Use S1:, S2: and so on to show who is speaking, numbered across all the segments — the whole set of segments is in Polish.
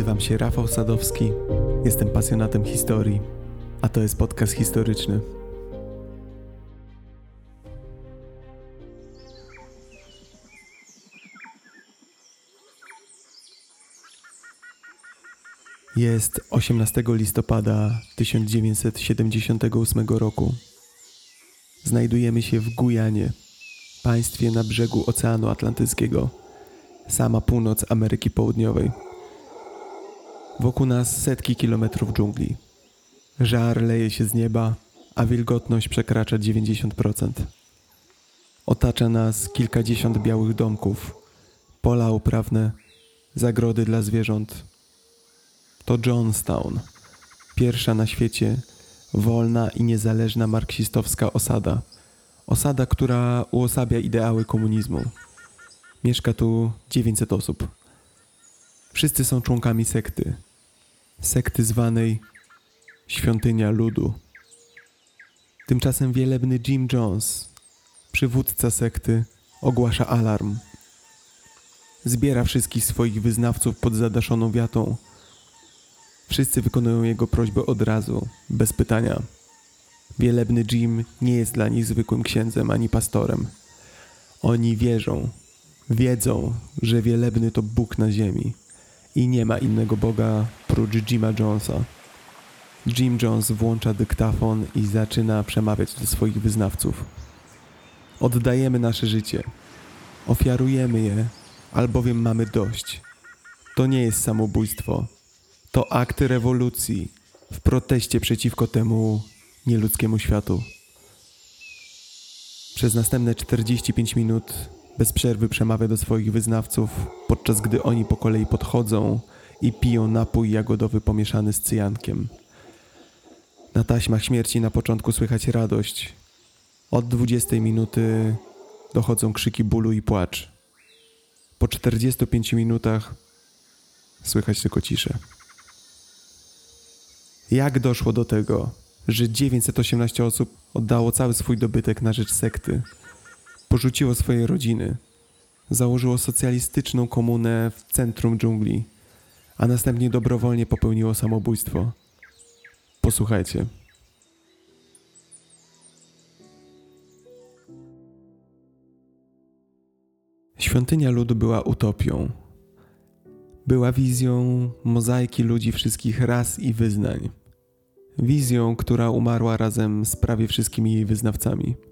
S1: Nazywam się Rafał Sadowski, jestem pasjonatem historii, a to jest podcast historyczny. Jest 18 listopada 1978 roku. Znajdujemy się w Gujanie, państwie na brzegu Oceanu Atlantyckiego, sama północ Ameryki Południowej. Wokół nas setki kilometrów dżungli. Żar leje się z nieba, a wilgotność przekracza 90%. Otacza nas kilkadziesiąt białych domków, pola uprawne, zagrody dla zwierząt. To Johnstown, pierwsza na świecie wolna i niezależna marksistowska osada. Osada, która uosabia ideały komunizmu. Mieszka tu 900 osób. Wszyscy są członkami sekty, sekty zwanej Świątynia Ludu. Tymczasem wielebny Jim Jones, przywódca sekty, ogłasza alarm. Zbiera wszystkich swoich wyznawców pod zadaszoną wiatą. Wszyscy wykonują jego prośbę od razu, bez pytania. Wielebny Jim nie jest dla nich zwykłym księdzem ani pastorem. Oni wierzą, wiedzą, że wielebny to Bóg na ziemi i nie ma innego Boga prócz Jima Jonesa. Jim Jones włącza dyktafon i zaczyna przemawiać do swoich wyznawców. Oddajemy nasze życie, ofiarujemy je, albowiem mamy dość. To nie jest samobójstwo, to akty rewolucji w proteście przeciwko temu nieludzkiemu światu. Przez następne 45 minut bez przerwy przemawia do swoich wyznawców, podczas gdy oni po kolei podchodzą i piją napój jagodowy pomieszany z cyjankiem. Na taśmach śmierci na początku słychać radość. Od 20 minuty dochodzą krzyki bólu i płacz. Po 45 minutach słychać tylko ciszę. Jak doszło do tego, że 918 osób oddało cały swój dobytek na rzecz sekty? Porzuciło swoje rodziny, założyło socjalistyczną komunę w centrum dżungli, a następnie dobrowolnie popełniło samobójstwo. Posłuchajcie. Świątynia ludu była utopią. Była wizją mozaiki ludzi wszystkich ras i wyznań. Wizją, która umarła razem z prawie wszystkimi jej wyznawcami.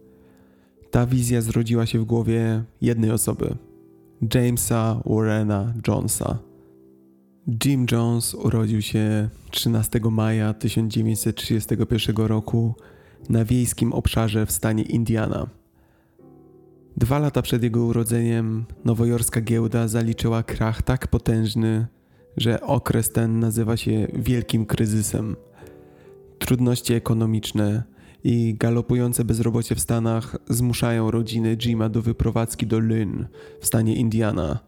S1: Ta wizja zrodziła się w głowie jednej osoby Jamesa Warrena Jonesa. Jim Jones urodził się 13 maja 1931 roku na wiejskim obszarze w stanie Indiana. Dwa lata przed jego urodzeniem nowojorska giełda zaliczyła krach tak potężny, że okres ten nazywa się wielkim kryzysem. Trudności ekonomiczne i galopujące bezrobocie w Stanach zmuszają rodziny Jima do wyprowadzki do Lynn w stanie Indiana,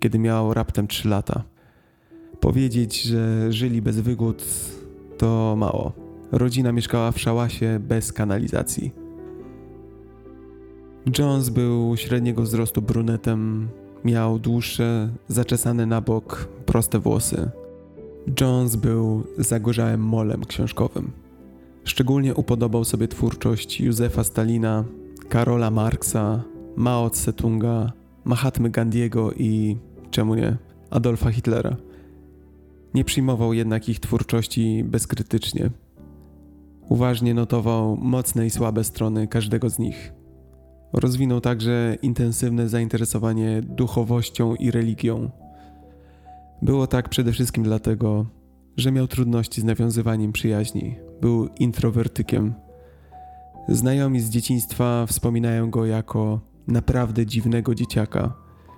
S1: kiedy miał raptem 3 lata. Powiedzieć, że żyli bez wygód, to mało. Rodzina mieszkała w szałasie bez kanalizacji. Jones był średniego wzrostu brunetem, miał dłuższe, zaczesane na bok, proste włosy. Jones był zagorzałym molem książkowym. Szczególnie upodobał sobie twórczość Józefa Stalina, Karola Marksa, Mao Tse-tunga, Mahatmy Gandiego i, czemu nie, Adolfa Hitlera. Nie przyjmował jednak ich twórczości bezkrytycznie. Uważnie notował mocne i słabe strony każdego z nich. Rozwinął także intensywne zainteresowanie duchowością i religią. Było tak przede wszystkim dlatego, że miał trudności z nawiązywaniem przyjaźni. Był introwertykiem. Znajomi z dzieciństwa wspominają go jako naprawdę dziwnego dzieciaka,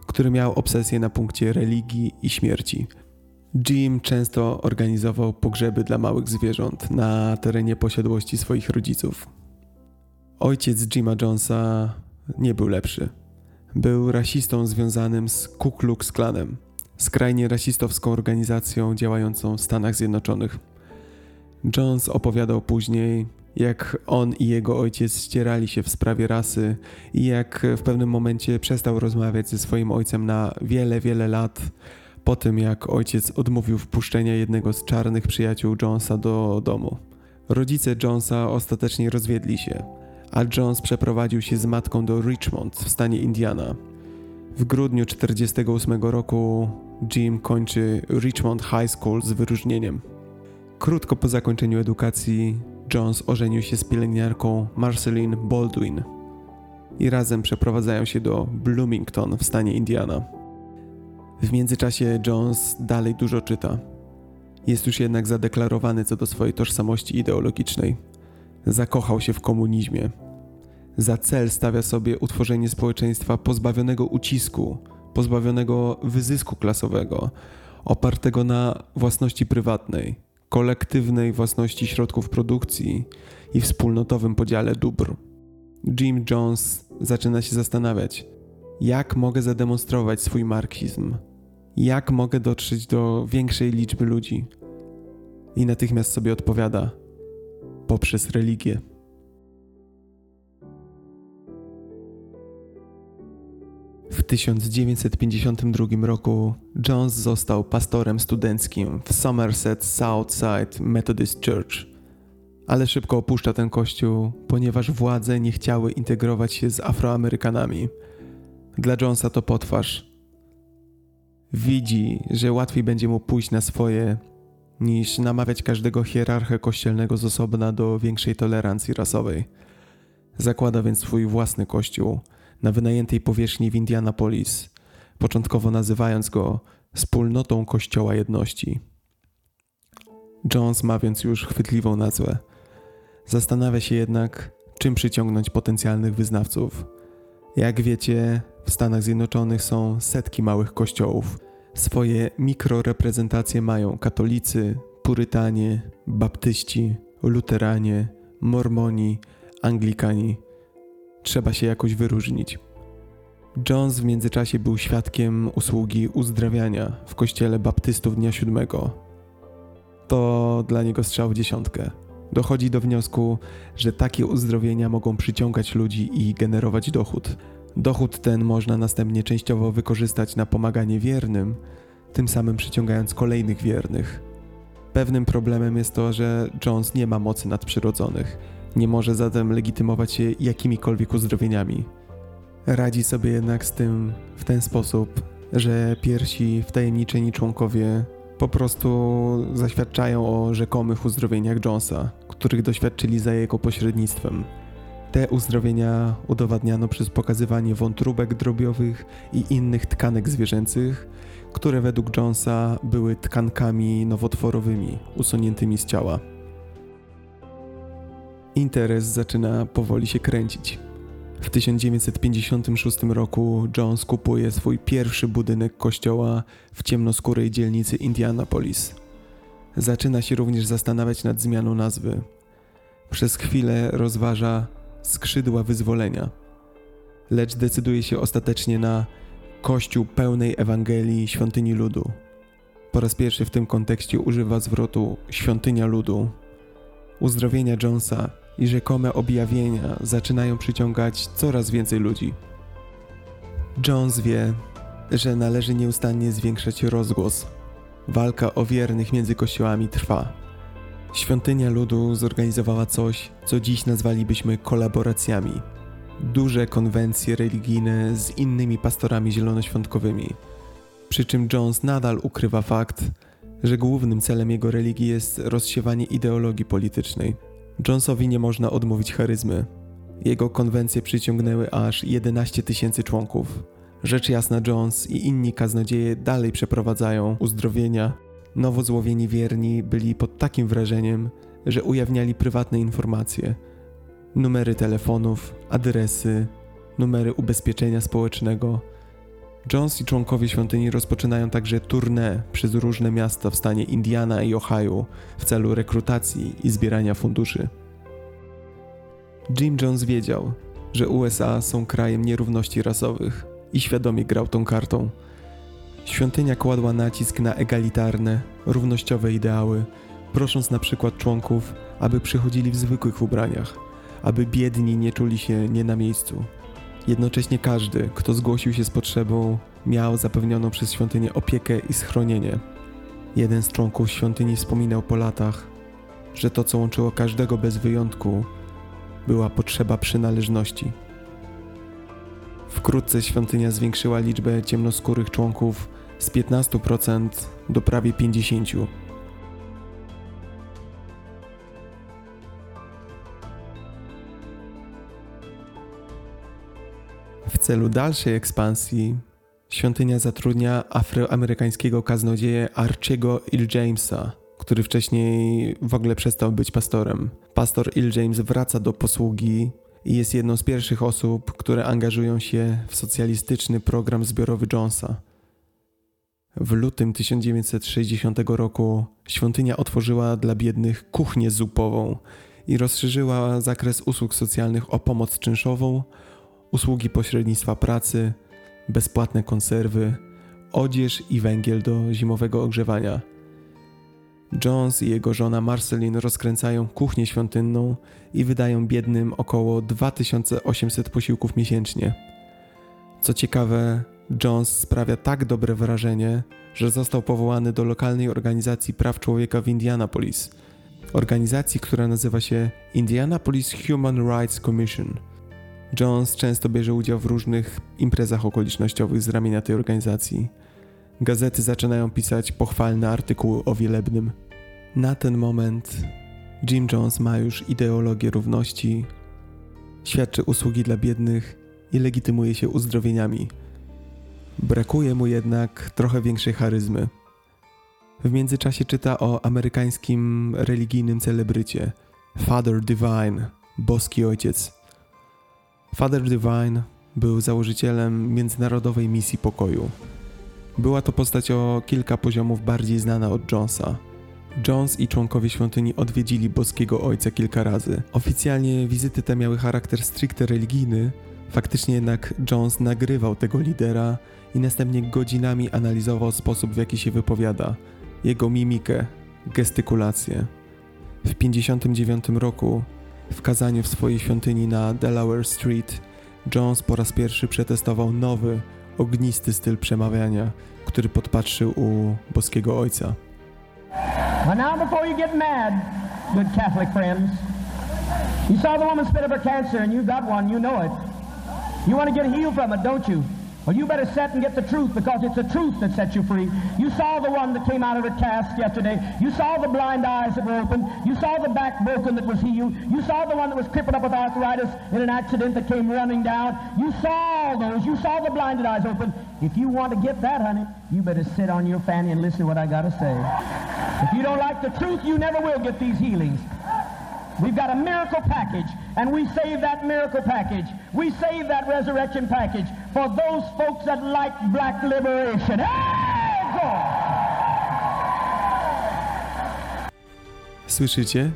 S1: który miał obsesję na punkcie religii i śmierci. Jim często organizował pogrzeby dla małych zwierząt na terenie posiadłości swoich rodziców. Ojciec Jima Jonesa nie był lepszy. Był rasistą związanym z Ku Klux Klanem, skrajnie rasistowską organizacją działającą w Stanach Zjednoczonych. Jones opowiadał później, jak on i jego ojciec ścierali się w sprawie rasy i jak w pewnym momencie przestał rozmawiać ze swoim ojcem na wiele, wiele lat, po tym jak ojciec odmówił wpuszczenia jednego z czarnych przyjaciół Jonesa do domu. Rodzice Jonesa ostatecznie rozwiedli się, a Jones przeprowadził się z matką do Richmond w stanie Indiana. W grudniu 1948 roku Jim kończy Richmond High School z wyróżnieniem. Krótko po zakończeniu edukacji Jones ożenił się z pielęgniarką Marceline Baldwin i razem przeprowadzają się do Bloomington w stanie Indiana. W międzyczasie Jones dalej dużo czyta. Jest już jednak zadeklarowany co do swojej tożsamości ideologicznej. Zakochał się w komunizmie. Za cel stawia sobie utworzenie społeczeństwa pozbawionego ucisku, pozbawionego wyzysku klasowego, opartego na własności prywatnej, kolektywnej własności środków produkcji i wspólnotowym podziale dóbr. Jim Jones zaczyna się zastanawiać, jak mogę zademonstrować swój marksizm, jak mogę dotrzeć do większej liczby ludzi. I natychmiast sobie odpowiada: poprzez religię. W 1952 roku Jones został pastorem studenckim w Somerset Southside Methodist Church, ale szybko opuszcza ten kościół, ponieważ władze nie chciały integrować się z Afroamerykanami. Dla Jonesa to potwarz. Widzi, że łatwiej będzie mu pójść na swoje, niż namawiać każdego hierarchę kościelnego z osobna do większej tolerancji rasowej. Zakłada więc swój własny kościół – na wynajętej powierzchni w Indianapolis, początkowo nazywając go Wspólnotą Kościoła Jedności. Jones ma więc już chwytliwą nazwę. Zastanawia się jednak, czym przyciągnąć potencjalnych wyznawców. Jak wiecie, w Stanach Zjednoczonych są setki małych kościołów. Swoje mikroreprezentacje mają katolicy, purytanie, baptyści, luteranie, mormoni, anglikani – Trzeba się jakoś wyróżnić. Jones w międzyczasie był świadkiem usługi uzdrawiania w kościele baptystów dnia siódmego. To dla niego strzał w dziesiątkę. Dochodzi do wniosku, że takie uzdrowienia mogą przyciągać ludzi i generować dochód. Dochód ten można następnie częściowo wykorzystać na pomaganie wiernym, tym samym przyciągając kolejnych wiernych. Pewnym problemem jest to, że Jones nie ma mocy nadprzyrodzonych nie może zatem legitymować się jakimikolwiek uzdrowieniami. Radzi sobie jednak z tym w ten sposób, że pierwsi wtajemniczeni członkowie po prostu zaświadczają o rzekomych uzdrowieniach Jonesa, których doświadczyli za jego pośrednictwem. Te uzdrowienia udowadniano przez pokazywanie wątróbek drobiowych i innych tkanek zwierzęcych, które według Jonesa były tkankami nowotworowymi usuniętymi z ciała. Interes zaczyna powoli się kręcić. W 1956 roku Jones kupuje swój pierwszy budynek kościoła w ciemnoskórej dzielnicy Indianapolis. Zaczyna się również zastanawiać nad zmianą nazwy. Przez chwilę rozważa skrzydła wyzwolenia, lecz decyduje się ostatecznie na Kościół pełnej Ewangelii Świątyni Ludu. Po raz pierwszy w tym kontekście używa zwrotu świątynia ludu. Uzdrowienia Jonesa i rzekome objawienia zaczynają przyciągać coraz więcej ludzi. Jones wie, że należy nieustannie zwiększać rozgłos. Walka o wiernych między kościołami trwa. Świątynia ludu zorganizowała coś, co dziś nazwalibyśmy kolaboracjami. Duże konwencje religijne z innymi pastorami zielonoświątkowymi. Przy czym Jones nadal ukrywa fakt, że głównym celem jego religii jest rozsiewanie ideologii politycznej. Jonesowi nie można odmówić charyzmy. Jego konwencje przyciągnęły aż 11 tysięcy członków. Rzecz jasna, Jones i inni kaznodzieje dalej przeprowadzają uzdrowienia. Nowo złowieni wierni byli pod takim wrażeniem, że ujawniali prywatne informacje. Numery telefonów, adresy, numery ubezpieczenia społecznego. Jones i członkowie świątyni rozpoczynają także tournée przez różne miasta w stanie Indiana i Ohio w celu rekrutacji i zbierania funduszy. Jim Jones wiedział, że USA są krajem nierówności rasowych i świadomie grał tą kartą. Świątynia kładła nacisk na egalitarne, równościowe ideały, prosząc na przykład członków, aby przychodzili w zwykłych ubraniach, aby biedni nie czuli się nie na miejscu. Jednocześnie każdy, kto zgłosił się z potrzebą, miał zapewnioną przez świątynię opiekę i schronienie. Jeden z członków świątyni wspominał po latach, że to, co łączyło każdego bez wyjątku, była potrzeba przynależności. Wkrótce świątynia zwiększyła liczbę ciemnoskórych członków z 15% do prawie 50%. W celu dalszej ekspansji świątynia zatrudnia afroamerykańskiego kaznodzieję Archiego Il Jamesa, który wcześniej w ogóle przestał być pastorem. Pastor Il James wraca do posługi i jest jedną z pierwszych osób, które angażują się w socjalistyczny program zbiorowy Jonesa. W lutym 1960 roku świątynia otworzyła dla biednych kuchnię zupową i rozszerzyła zakres usług socjalnych o pomoc czynszową, usługi pośrednictwa pracy, bezpłatne konserwy, odzież i węgiel do zimowego ogrzewania. Jones i jego żona Marceline rozkręcają kuchnię świątynną i wydają biednym około 2800 posiłków miesięcznie. Co ciekawe, Jones sprawia tak dobre wrażenie, że został powołany do lokalnej organizacji praw człowieka w Indianapolis. Organizacji, która nazywa się Indianapolis Human Rights Commission. Jones często bierze udział w różnych imprezach okolicznościowych z ramienia tej organizacji. Gazety zaczynają pisać pochwalne artykuły o wielebnym. Na ten moment Jim Jones ma już ideologię równości, świadczy usługi dla biednych i legitymuje się uzdrowieniami. Brakuje mu jednak trochę większej charyzmy. W międzyczasie czyta o amerykańskim religijnym celebrycie Father Divine, boski ojciec. Father Divine był założycielem międzynarodowej misji pokoju. Była to postać o kilka poziomów bardziej znana od Jonesa. Jones i członkowie świątyni odwiedzili boskiego ojca kilka razy. Oficjalnie wizyty te miały charakter stricte religijny, faktycznie jednak Jones nagrywał tego lidera i następnie godzinami analizował sposób, w jaki się wypowiada, jego mimikę, gestykulację. W 1959 roku, w kazaniu w swojej świątyni na Delaware Street, Jones po raz pierwszy przetestował nowy, ognisty styl przemawiania, który podpatrzył u boskiego ojca.
S2: But now, before you get mad, good Catholic friends, you saw the woman spit up her cancer and you got one, you know it. You want to get healed from it, don't you? Well, you better set and get the truth because it's the truth that sets you free. You saw the one that came out of her cast yesterday. You saw the blind eyes that were opened. You saw the back broken that was healed. You saw the one that was crippled up with arthritis in an accident that came running down. You saw all those. You saw the blinded eyes open. If you want to get that, honey, you better sit on your fanny and listen to what I got to say. If you don't like the truth, you never will get these healings. We've got a miracle package, and we save that miracle package. We save that resurrection package for those folks that like black liberation. Hey, God!
S1: Słyszycie?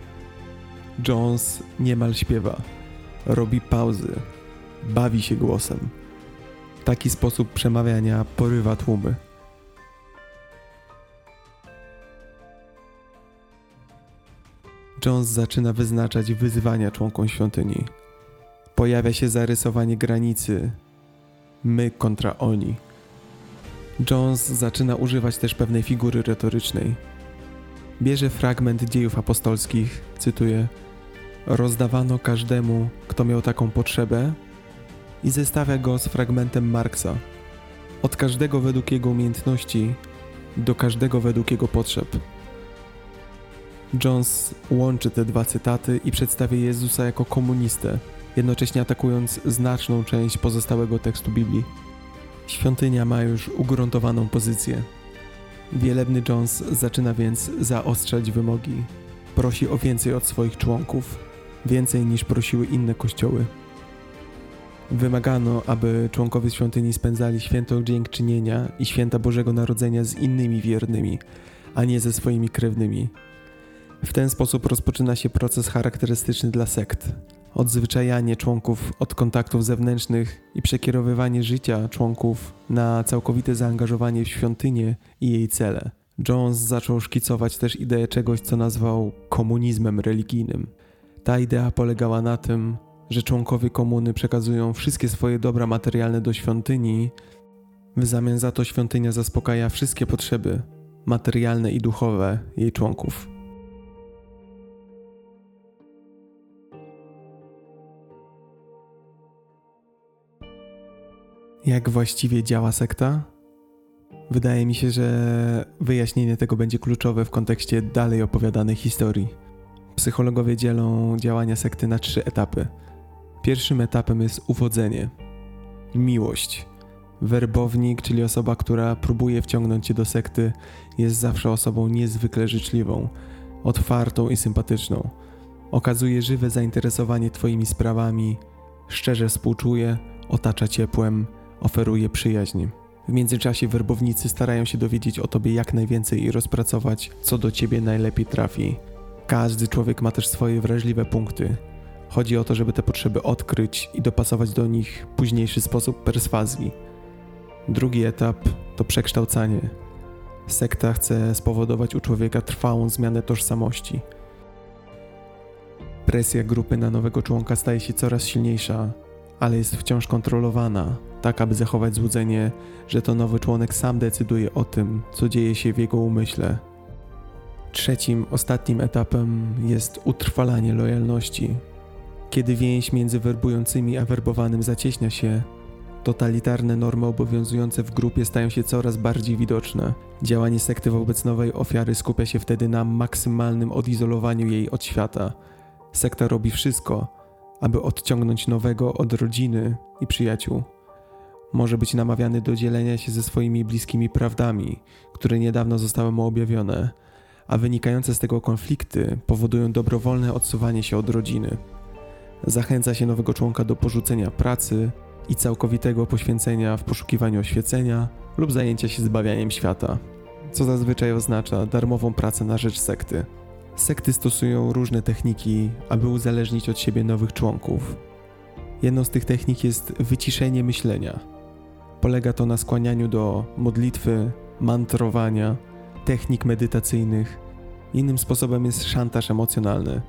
S1: Jones niemal śpiewa. Robi pauzy. Bawi się głosem. Taki sposób przemawiania porywa tłumy. Jones zaczyna wyznaczać wyzwania członkom świątyni. Pojawia się zarysowanie granicy. My kontra oni. Jones zaczyna używać też pewnej figury retorycznej. Bierze fragment dziejów apostolskich, cytuję: Rozdawano każdemu, kto miał taką potrzebę, i zestawia go z fragmentem Marksa. Od każdego według jego umiejętności, do każdego według jego potrzeb. Jones łączy te dwa cytaty i przedstawia Jezusa jako komunistę, jednocześnie atakując znaczną część pozostałego tekstu Biblii. Świątynia ma już ugruntowaną pozycję. Wielebny Jones zaczyna więc zaostrzać wymogi. Prosi o więcej od swoich członków, więcej niż prosiły inne kościoły. Wymagano, aby członkowie świątyni spędzali święto dziękczynienia i święta Bożego Narodzenia z innymi wiernymi, a nie ze swoimi krewnymi. W ten sposób rozpoczyna się proces charakterystyczny dla sekt. Odzwyczajanie członków od kontaktów zewnętrznych i przekierowywanie życia członków na całkowite zaangażowanie w świątynię i jej cele. Jones zaczął szkicować też ideę czegoś, co nazwał komunizmem religijnym. Ta idea polegała na tym, że członkowie komuny przekazują wszystkie swoje dobra materialne do świątyni, w zamian za to świątynia zaspokaja wszystkie potrzeby materialne i duchowe jej członków. Jak właściwie działa sekta? Wydaje mi się, że wyjaśnienie tego będzie kluczowe w kontekście dalej opowiadanej historii. Psychologowie dzielą działania sekty na trzy etapy. Pierwszym etapem jest uwodzenie, miłość. Werbownik, czyli osoba, która próbuje wciągnąć cię do sekty, jest zawsze osobą niezwykle życzliwą, otwartą i sympatyczną. Okazuje żywe zainteresowanie Twoimi sprawami, szczerze współczuje, otacza ciepłem, oferuje przyjaźń. W międzyczasie werbownicy starają się dowiedzieć o tobie jak najwięcej i rozpracować, co do ciebie najlepiej trafi. Każdy człowiek ma też swoje wrażliwe punkty. Chodzi o to, żeby te potrzeby odkryć i dopasować do nich późniejszy sposób perswazji. Drugi etap to przekształcanie. Sekta chce spowodować u człowieka trwałą zmianę tożsamości. Presja grupy na nowego członka staje się coraz silniejsza, ale jest wciąż kontrolowana, tak aby zachować złudzenie, że to nowy członek sam decyduje o tym, co dzieje się w jego umyśle. Trzecim, ostatnim etapem jest utrwalanie lojalności. Kiedy więź między werbującymi a werbowanym zacieśnia się, totalitarne normy obowiązujące w grupie stają się coraz bardziej widoczne. Działanie sekty wobec nowej ofiary skupia się wtedy na maksymalnym odizolowaniu jej od świata. Sekta robi wszystko, aby odciągnąć nowego od rodziny i przyjaciół. Może być namawiany do dzielenia się ze swoimi bliskimi prawdami, które niedawno zostały mu objawione, a wynikające z tego konflikty powodują dobrowolne odsuwanie się od rodziny. Zachęca się nowego członka do porzucenia pracy i całkowitego poświęcenia w poszukiwaniu oświecenia lub zajęcia się zbawianiem świata, co zazwyczaj oznacza darmową pracę na rzecz sekty. Sekty stosują różne techniki, aby uzależnić od siebie nowych członków. Jedną z tych technik jest wyciszenie myślenia. Polega to na skłanianiu do modlitwy, mantrowania, technik medytacyjnych. Innym sposobem jest szantaż emocjonalny,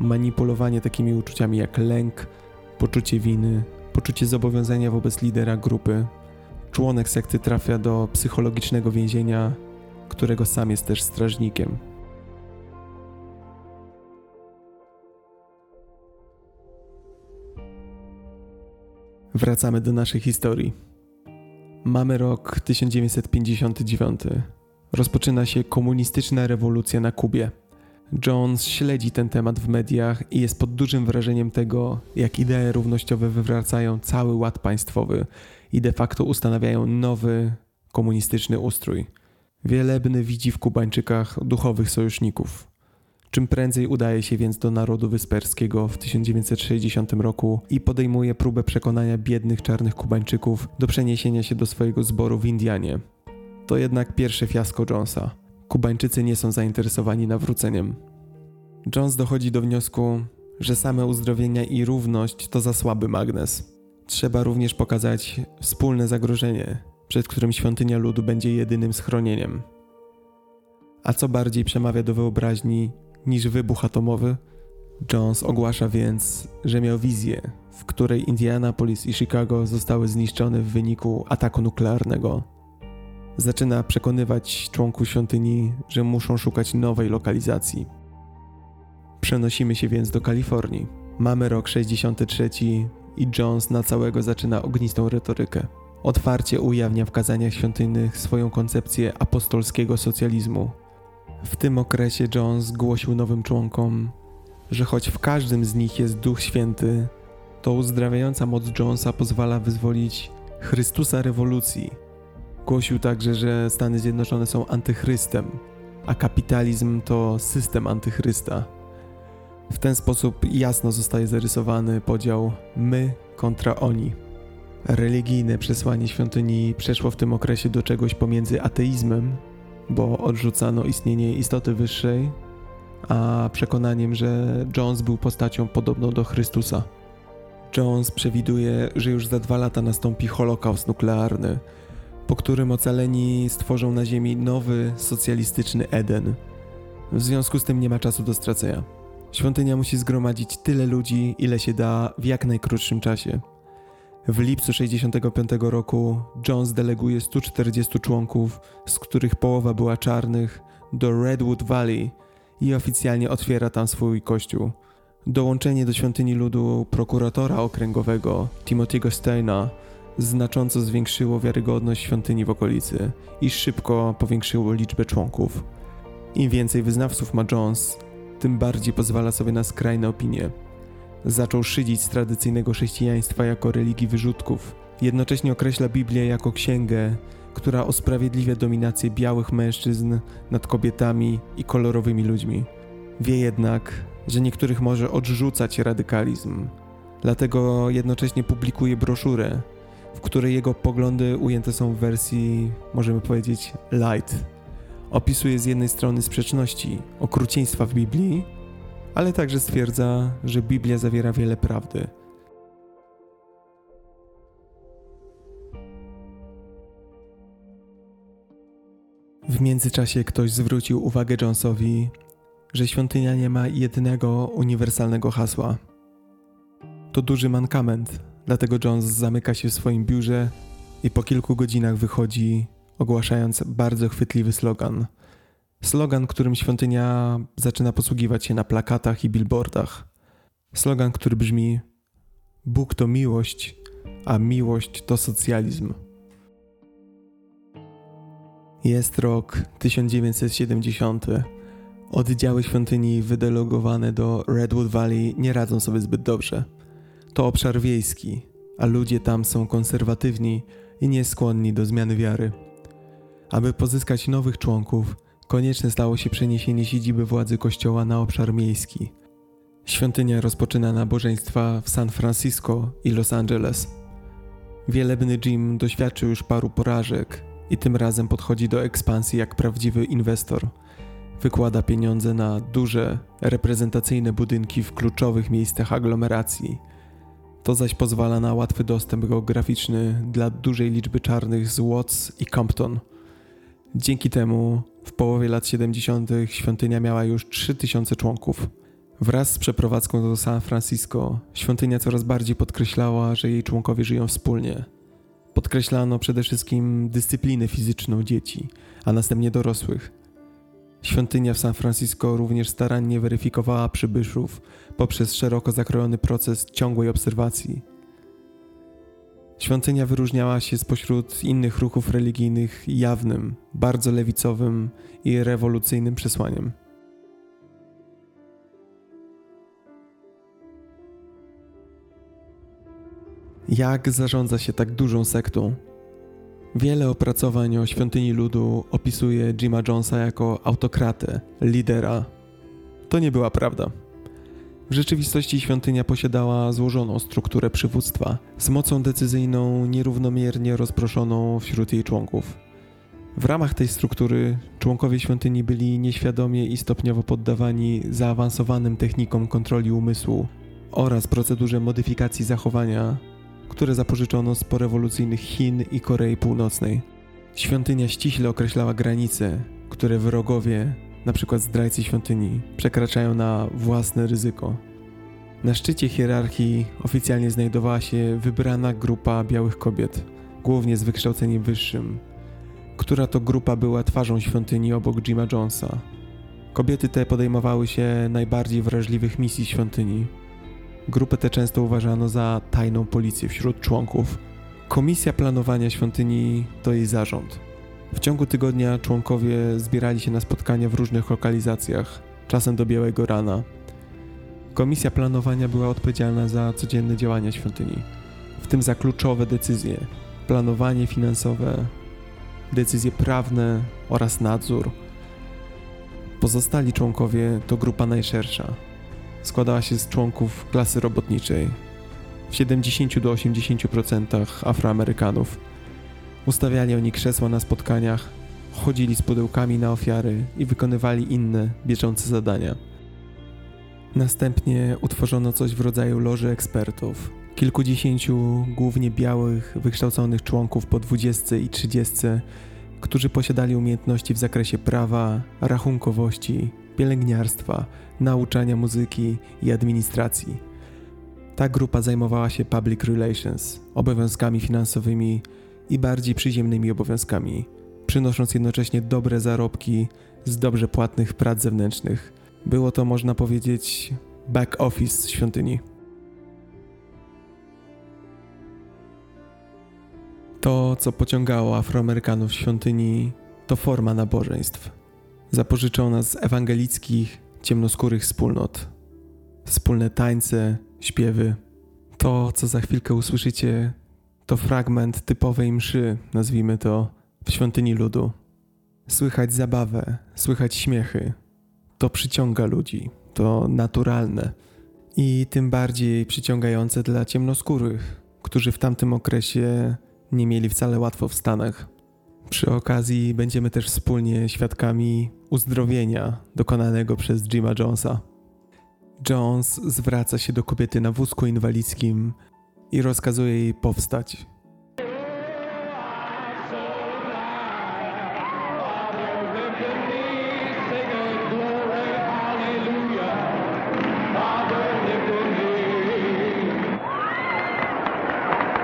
S1: manipulowanie takimi uczuciami jak lęk, poczucie winy, poczucie zobowiązania wobec lidera grupy. Członek sekty trafia do psychologicznego więzienia, którego sam jest też strażnikiem. Wracamy do naszej historii. Mamy rok 1959. Rozpoczyna się komunistyczna rewolucja na Kubie. Jones śledzi ten temat w mediach i jest pod dużym wrażeniem tego, jak idee równościowe wywracają cały ład państwowy i de facto ustanawiają nowy komunistyczny ustrój. Wielebny widzi w Kubańczykach duchowych sojuszników. Czym prędzej udaje się więc do narodu wysperskiego w 1960 roku i podejmuje próbę przekonania biednych czarnych Kubańczyków do przeniesienia się do swojego zboru w Indianie. To jednak pierwsze fiasko Jonesa. Kubańczycy nie są zainteresowani nawróceniem. Jones dochodzi do wniosku, że same uzdrowienia i równość to za słaby magnes. Trzeba również pokazać wspólne zagrożenie, przed którym świątynia ludu będzie jedynym schronieniem. A co bardziej przemawia do wyobraźni niż wybuch atomowy? Jones ogłasza więc, że miał wizję, w której Indianapolis i Chicago zostały zniszczone w wyniku ataku nuklearnego. Zaczyna przekonywać członków świątyni, że muszą szukać nowej lokalizacji. Przenosimy się więc do Kalifornii. Mamy rok 63 i Jones na całego zaczyna ognistą retorykę. Otwarcie ujawnia w kazaniach świątynnych swoją koncepcję apostolskiego socjalizmu, w tym okresie Jones głosił nowym członkom, że choć w każdym z nich jest Duch Święty, to uzdrawiająca moc Jonesa pozwala wyzwolić Chrystusa rewolucji. Głosił także, że Stany Zjednoczone są antychrystem, a kapitalizm to system antychrysta. W ten sposób jasno zostaje zarysowany podział my kontra oni. Religijne przesłanie świątyni przeszło w tym okresie do czegoś pomiędzy ateizmem bo odrzucano istnienie istoty wyższej, a przekonaniem, że Jones był postacią podobną do Chrystusa. Jones przewiduje, że już za dwa lata nastąpi holokaust nuklearny, po którym ocaleni stworzą na Ziemi nowy, socjalistyczny Eden. W związku z tym nie ma czasu do stracenia. Świątynia musi zgromadzić tyle ludzi, ile się da w jak najkrótszym czasie. W lipcu 65 roku Jones deleguje 140 członków, z których połowa była czarnych, do Redwood Valley i oficjalnie otwiera tam swój kościół. Dołączenie do świątyni ludu prokuratora okręgowego Timothy'ego Steina znacząco zwiększyło wiarygodność świątyni w okolicy i szybko powiększyło liczbę członków. Im więcej wyznawców ma Jones, tym bardziej pozwala sobie na skrajne opinie. Zaczął szydzić z tradycyjnego chrześcijaństwa jako religii wyrzutków. Jednocześnie określa Biblię jako księgę, która usprawiedliwia dominację białych mężczyzn nad kobietami i kolorowymi ludźmi. Wie jednak, że niektórych może odrzucać radykalizm. Dlatego jednocześnie publikuje broszurę, w której jego poglądy ujęte są w wersji, możemy powiedzieć, light. Opisuje z jednej strony sprzeczności, okrucieństwa w Biblii, ale także stwierdza, że Biblia zawiera wiele prawdy. W międzyczasie ktoś zwrócił uwagę Jonesowi, że świątynia nie ma jednego uniwersalnego hasła. To duży mankament, dlatego Jones zamyka się w swoim biurze i po kilku godzinach wychodzi, ogłaszając bardzo chwytliwy slogan. Slogan, którym świątynia zaczyna posługiwać się na plakatach i billboardach. Slogan, który brzmi: Bóg to miłość, a miłość to socjalizm. Jest rok 1970. Oddziały świątyni wydelegowane do Redwood Valley nie radzą sobie zbyt dobrze. To obszar wiejski, a ludzie tam są konserwatywni i nieskłonni do zmiany wiary. Aby pozyskać nowych członków, konieczne stało się przeniesienie siedziby władzy kościoła na obszar miejski. Świątynia rozpoczyna nabożeństwa w San Francisco i Los Angeles. Wielebny Jim doświadczył już paru porażek i tym razem podchodzi do ekspansji jak prawdziwy inwestor. Wykłada pieniądze na duże, reprezentacyjne budynki w kluczowych miejscach aglomeracji. To zaś pozwala na łatwy dostęp geograficzny dla dużej liczby czarnych z Watts i Compton. Dzięki temu w połowie lat 70. świątynia miała już 3000 członków. Wraz z przeprowadzką do San Francisco, świątynia coraz bardziej podkreślała, że jej członkowie żyją wspólnie. Podkreślano przede wszystkim dyscyplinę fizyczną dzieci, a następnie dorosłych. Świątynia w San Francisco również starannie weryfikowała przybyszów poprzez szeroko zakrojony proces ciągłej obserwacji. Świątynia wyróżniała się spośród innych ruchów religijnych jawnym, bardzo lewicowym i rewolucyjnym przesłaniem. Jak zarządza się tak dużą sektą? Wiele opracowań o świątyni ludu opisuje Jima Jonesa jako autokratę, lidera. To nie była prawda. W rzeczywistości świątynia posiadała złożoną strukturę przywództwa z mocą decyzyjną nierównomiernie rozproszoną wśród jej członków. W ramach tej struktury członkowie świątyni byli nieświadomie i stopniowo poddawani zaawansowanym technikom kontroli umysłu oraz procedurze modyfikacji zachowania, które zapożyczono z porewolucyjnych Chin i Korei Północnej. Świątynia ściśle określała granice, które wrogowie przykład zdrajcy świątyni, przekraczają na własne ryzyko. Na szczycie hierarchii oficjalnie znajdowała się wybrana grupa białych kobiet, głównie z wykształceniem wyższym, która to grupa była twarzą świątyni obok Jima Jonesa. Kobiety te podejmowały się najbardziej wrażliwych misji świątyni. Grupę tę często uważano za tajną policję wśród członków. Komisja planowania świątyni to jej zarząd. W ciągu tygodnia członkowie zbierali się na spotkania w różnych lokalizacjach, czasem do białego rana. Komisja planowania była odpowiedzialna za codzienne działania świątyni, w tym za kluczowe decyzje, planowanie finansowe, decyzje prawne oraz nadzór. Pozostali członkowie to grupa najszersza. Składała się z członków klasy robotniczej, w 70 do 80% Afroamerykanów. Ustawiali oni krzesła na spotkaniach, chodzili z pudełkami na ofiary i wykonywali inne, bieżące zadania. Następnie utworzono coś w rodzaju loży ekspertów. Kilkudziesięciu głównie białych, wykształconych członków po dwudziestce i trzydziestce, którzy posiadali umiejętności w zakresie prawa, rachunkowości pielęgniarstwa, nauczania muzyki i administracji. Ta grupa zajmowała się public relations, obowiązkami finansowymi i bardziej przyziemnymi obowiązkami, przynosząc jednocześnie dobre zarobki z dobrze płatnych prac zewnętrznych. Było to, można powiedzieć, back office świątyni. To, co pociągało Afroamerykanów w świątyni, to forma nabożeństw, zapożyczona z ewangelickich, ciemnoskórych wspólnot. Wspólne tańce, śpiewy. To, co za chwilkę usłyszycie, to fragment typowej mszy, nazwijmy to, w świątyni ludu. Słychać zabawę, słychać śmiechy. To przyciąga ludzi, to naturalne i tym bardziej przyciągające dla ciemnoskórych, którzy w tamtym okresie nie mieli wcale łatwo w Stanach. Przy okazji będziemy też wspólnie świadkami uzdrowienia dokonanego przez Jima Jonesa. Jones zwraca się do kobiety na wózku inwalidzkim i rozkazuje jej powstać.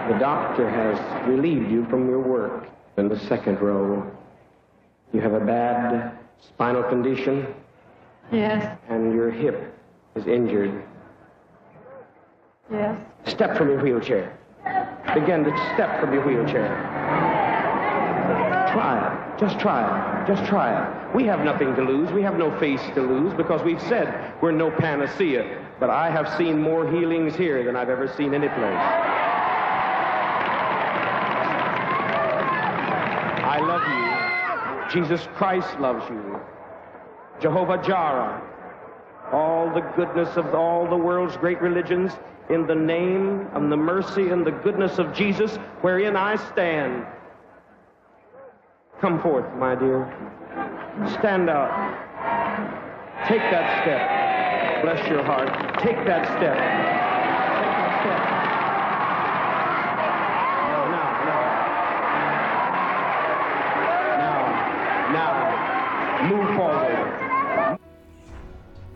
S3: The doctor has relieved you from your work in the second row. You have a bad spinal condition
S4: Yes,
S3: and your hip is injured.
S4: Yes.
S3: Step from your wheelchair. Begin to step from your wheelchair. Try it. Just try it. Just try it. We have nothing to lose. We have no face to lose because we've said we're no panacea. But I have seen more healings here than I've ever seen any place. I love you. Jesus Christ loves you. Jehovah Jireh. All the goodness of all the world's great religions in the name and the mercy and the goodness of Jesus wherein I stand. Come forth, my dear. Stand out. Take that step. Bless your heart. Take that step. Now, now. Move forward.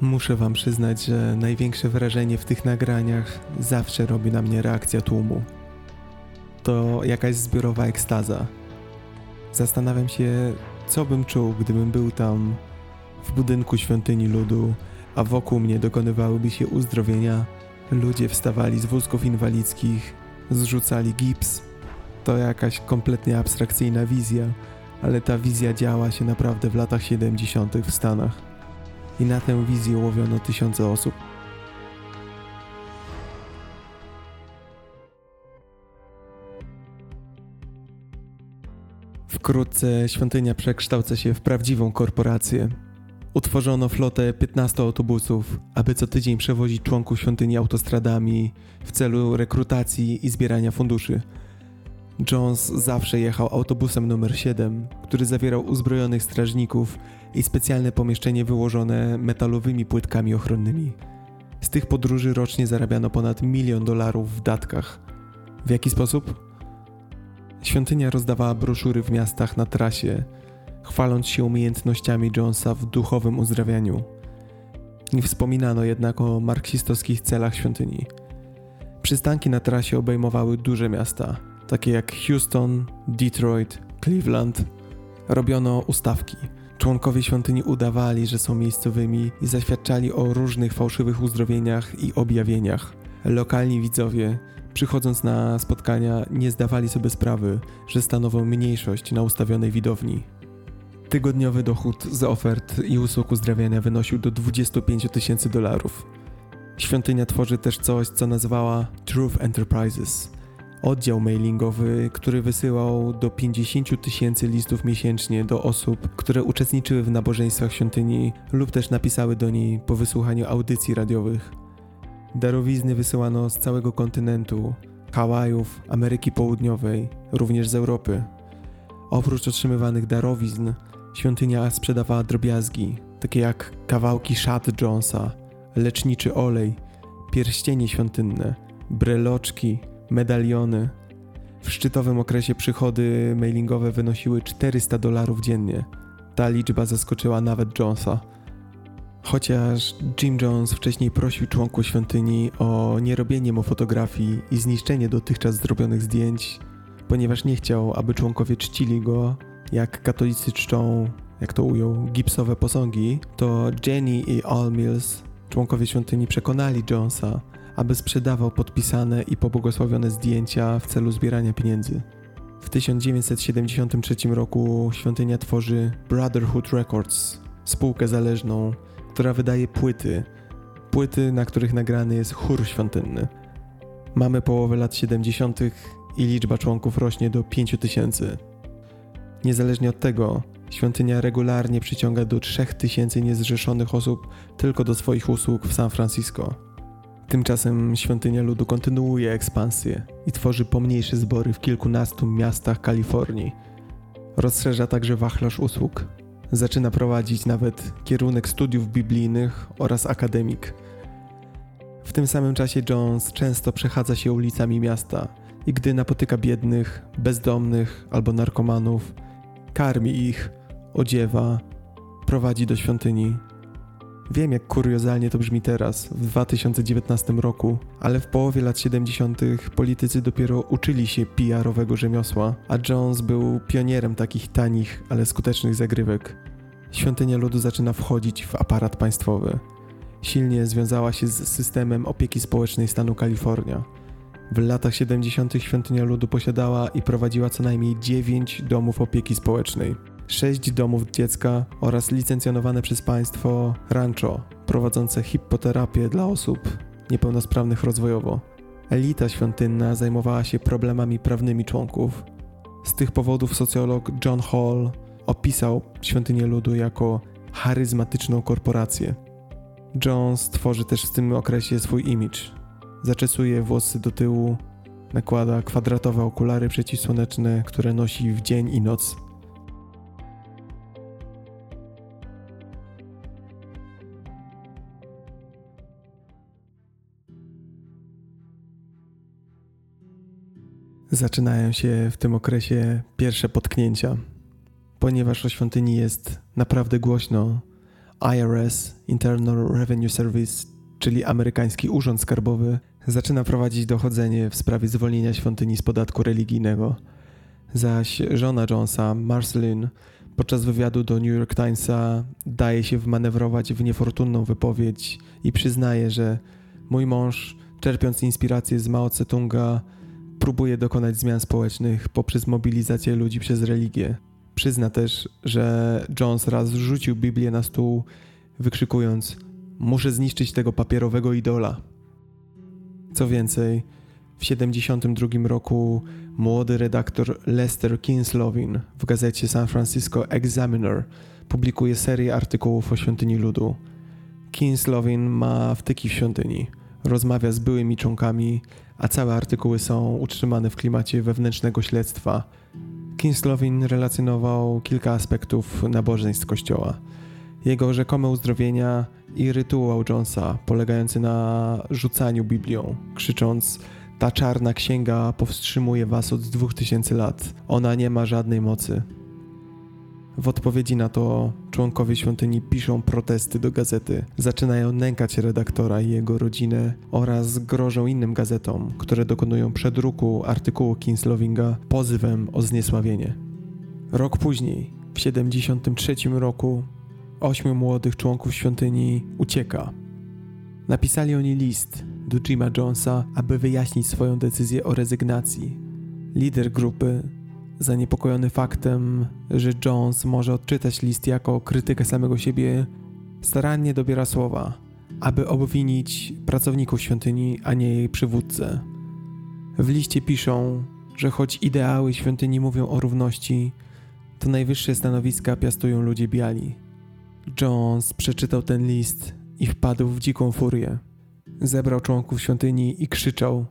S1: Muszę wam przyznać, że największe wrażenie w tych nagraniach zawsze robi na mnie reakcja tłumu. To jakaś zbiorowa ekstaza. Zastanawiam się, co bym czuł, gdybym był tam w budynku świątyni ludu, a wokół mnie dokonywałyby się uzdrowienia. Ludzie wstawali z wózków inwalidzkich, zrzucali gips. To jakaś kompletnie abstrakcyjna wizja, ale ta wizja działa się naprawdę w latach 70. w Stanach i na tę wizję łowiono tysiące osób. Wkrótce świątynia przekształca się w prawdziwą korporację. Utworzono flotę 15 autobusów, aby co tydzień przewozić członków świątyni autostradami w celu rekrutacji i zbierania funduszy. Jones zawsze jechał autobusem numer 7, który zawierał uzbrojonych strażników i specjalne pomieszczenie wyłożone metalowymi płytkami ochronnymi. Z tych podróży rocznie zarabiano ponad milion dolarów w datkach. W jaki sposób? Świątynia rozdawała broszury w miastach na trasie, chwaląc się umiejętnościami Jonesa w duchowym uzdrawianiu. Nie wspominano jednak o marksistowskich celach świątyni. Przystanki na trasie obejmowały duże miasta, takie jak Houston, Detroit, Cleveland. Robiono ustawki. Członkowie świątyni udawali, że są miejscowymi i zaświadczali o różnych fałszywych uzdrowieniach i objawieniach. Lokalni widzowie, przychodząc na spotkania, nie zdawali sobie sprawy, że stanowią mniejszość na ustawionej widowni. Tygodniowy dochód z ofert i usług uzdrawiania wynosił do 25 tysięcy dolarów. Świątynia tworzy też coś, co nazywała Truth Enterprises. Oddział mailingowy, który wysyłał do 50 tysięcy listów miesięcznie do osób, które uczestniczyły w nabożeństwach świątyni lub też napisały do niej po wysłuchaniu audycji radiowych. Darowizny wysyłano z całego kontynentu, Hawajów, Ameryki Południowej, również z Europy. Oprócz otrzymywanych darowizn, świątynia sprzedawała drobiazgi, takie jak kawałki szat Jonesa, leczniczy olej, pierścienie świątynne, breloczki, medaliony. W szczytowym okresie przychody mailingowe wynosiły 400 dolarów dziennie. Ta liczba zaskoczyła nawet Jonesa. Chociaż Jim Jones wcześniej prosił członków świątyni o nierobienie mu fotografii i zniszczenie dotychczas zrobionych zdjęć, ponieważ nie chciał, aby członkowie czcili go, jak katolicy czczą, jak to ujął, gipsowe posągi, to Jenny i All Mills, członkowie świątyni, przekonali Jonesa, aby sprzedawał podpisane i pobłogosławione zdjęcia w celu zbierania pieniędzy. W 1973 roku świątynia tworzy Brotherhood Records, spółkę zależną, która wydaje płyty, płyty, na których nagrany jest chór świątynny. Mamy połowę lat 70. i liczba członków rośnie do 5000. Niezależnie od tego, świątynia regularnie przyciąga do 3000 niezrzeszonych osób tylko do swoich usług w San Francisco. Tymczasem świątynia ludu kontynuuje ekspansję i tworzy pomniejsze zbory w kilkunastu miastach Kalifornii. Rozszerza także wachlarz usług. Zaczyna prowadzić nawet kierunek studiów biblijnych oraz akademik. W tym samym czasie Jones często przechadza się ulicami miasta i gdy napotyka biednych, bezdomnych albo narkomanów, karmi ich, odziewa, prowadzi do świątyni. Wiem, jak kuriozalnie to brzmi teraz, w 2019 roku, ale w połowie lat 70. politycy dopiero uczyli się PR-owego rzemiosła, a Jones był pionierem takich tanich, ale skutecznych zagrywek. Świątynia ludu zaczyna wchodzić w aparat państwowy. Silnie związała się z systemem opieki społecznej stanu Kalifornia. W latach 70. świątynia ludu posiadała i prowadziła co najmniej 9 domów opieki społecznej, 6 domów dziecka oraz licencjonowane przez państwo rancho prowadzące hipoterapię dla osób niepełnosprawnych rozwojowo. Elita świątynna zajmowała się problemami prawnymi członków. Z tych powodów socjolog John Hall opisał świątynię ludu jako charyzmatyczną korporację. Jones tworzy też w tym okresie swój image. Zaczesuje włosy do tyłu, nakłada kwadratowe okulary przeciwsłoneczne, które nosi w dzień i noc. Zaczynają się w tym okresie pierwsze potknięcia. Ponieważ o świątyni jest naprawdę głośno, IRS, Internal Revenue Service, czyli amerykański urząd skarbowy, zaczyna prowadzić dochodzenie w sprawie zwolnienia świątyni z podatku religijnego. Zaś żona Jonesa, Marceline, podczas wywiadu do New York Timesa daje się wmanewrować w niefortunną wypowiedź i przyznaje, że mój mąż, czerpiąc inspirację z Mao Tse-tunga, próbuje dokonać zmian społecznych poprzez mobilizację ludzi przez religię. Przyzna też, że Jones raz rzucił Biblię na stół, wykrzykując: Muszę zniszczyć tego papierowego idola. Co więcej, w 1972 roku młody redaktor Lester Kinslovin w gazecie San Francisco Examiner publikuje serię artykułów o świątyni ludu. Kinslovin ma wtyki w świątyni, rozmawia z byłymi członkami, a całe artykuły są utrzymane w klimacie wewnętrznego śledztwa. Kinslovin relacjonował kilka aspektów nabożeństw kościoła. Jego rzekome uzdrowienia i rytuał Jonesa polegający na rzucaniu Biblią, krzycząc ta czarna księga powstrzymuje was od dwóch tysięcy lat. Ona nie ma żadnej mocy. W odpowiedzi na to członkowie świątyni piszą protesty do gazety, zaczynają nękać redaktora i jego rodzinę oraz grożą innym gazetom, które dokonują przedruku artykułu Kinslovinga pozywem o zniesławienie. Rok później, w 73 roku, ośmiu młodych członków świątyni ucieka. Napisali oni list do Jima Jonesa, aby wyjaśnić swoją decyzję o rezygnacji. Lider grupy Zaniepokojony faktem, że Jones może odczytać list jako krytykę samego siebie, starannie dobiera słowa, aby obwinić pracowników świątyni, a nie jej przywódcę. W liście piszą, że choć ideały świątyni mówią o równości, to najwyższe stanowiska piastują ludzie biali. Jones przeczytał ten list i wpadł w dziką furię. Zebrał członków świątyni i krzyczał: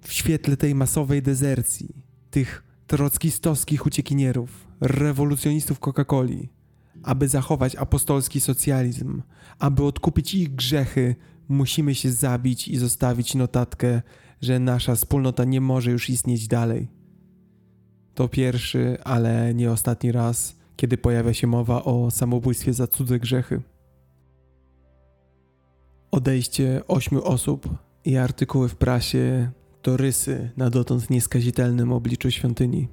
S1: W świetle tej masowej dezercji, tych trockistowskich uciekinierów, rewolucjonistów Coca-Coli, aby zachować apostolski socjalizm, aby odkupić ich grzechy, musimy się zabić i zostawić notatkę, że nasza wspólnota nie może już istnieć dalej. To pierwszy, ale nie ostatni raz, kiedy pojawia się mowa o samobójstwie za cudze grzechy. Odejście ośmiu osób i artykuły w prasie to rysy na dotąd nieskazitelnym obliczu świątyni.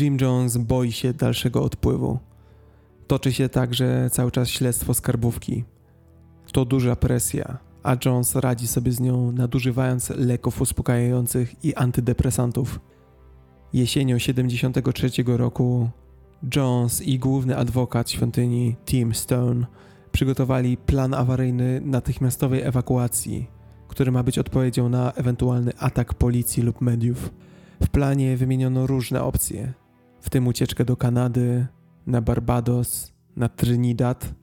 S1: Jim Jones boi się dalszego odpływu. Toczy się także cały czas śledztwo skarbówki. To duża presja, a Jones radzi sobie z nią nadużywając leków uspokajających i antydepresantów. Jesienią 73 roku Jones i główny adwokat świątyni Tim Stone przygotowali plan awaryjny natychmiastowej ewakuacji, który ma być odpowiedzią na ewentualny atak policji lub mediów. W planie wymieniono różne opcje, w tym ucieczkę do Kanady, na Barbados, na Trinidad.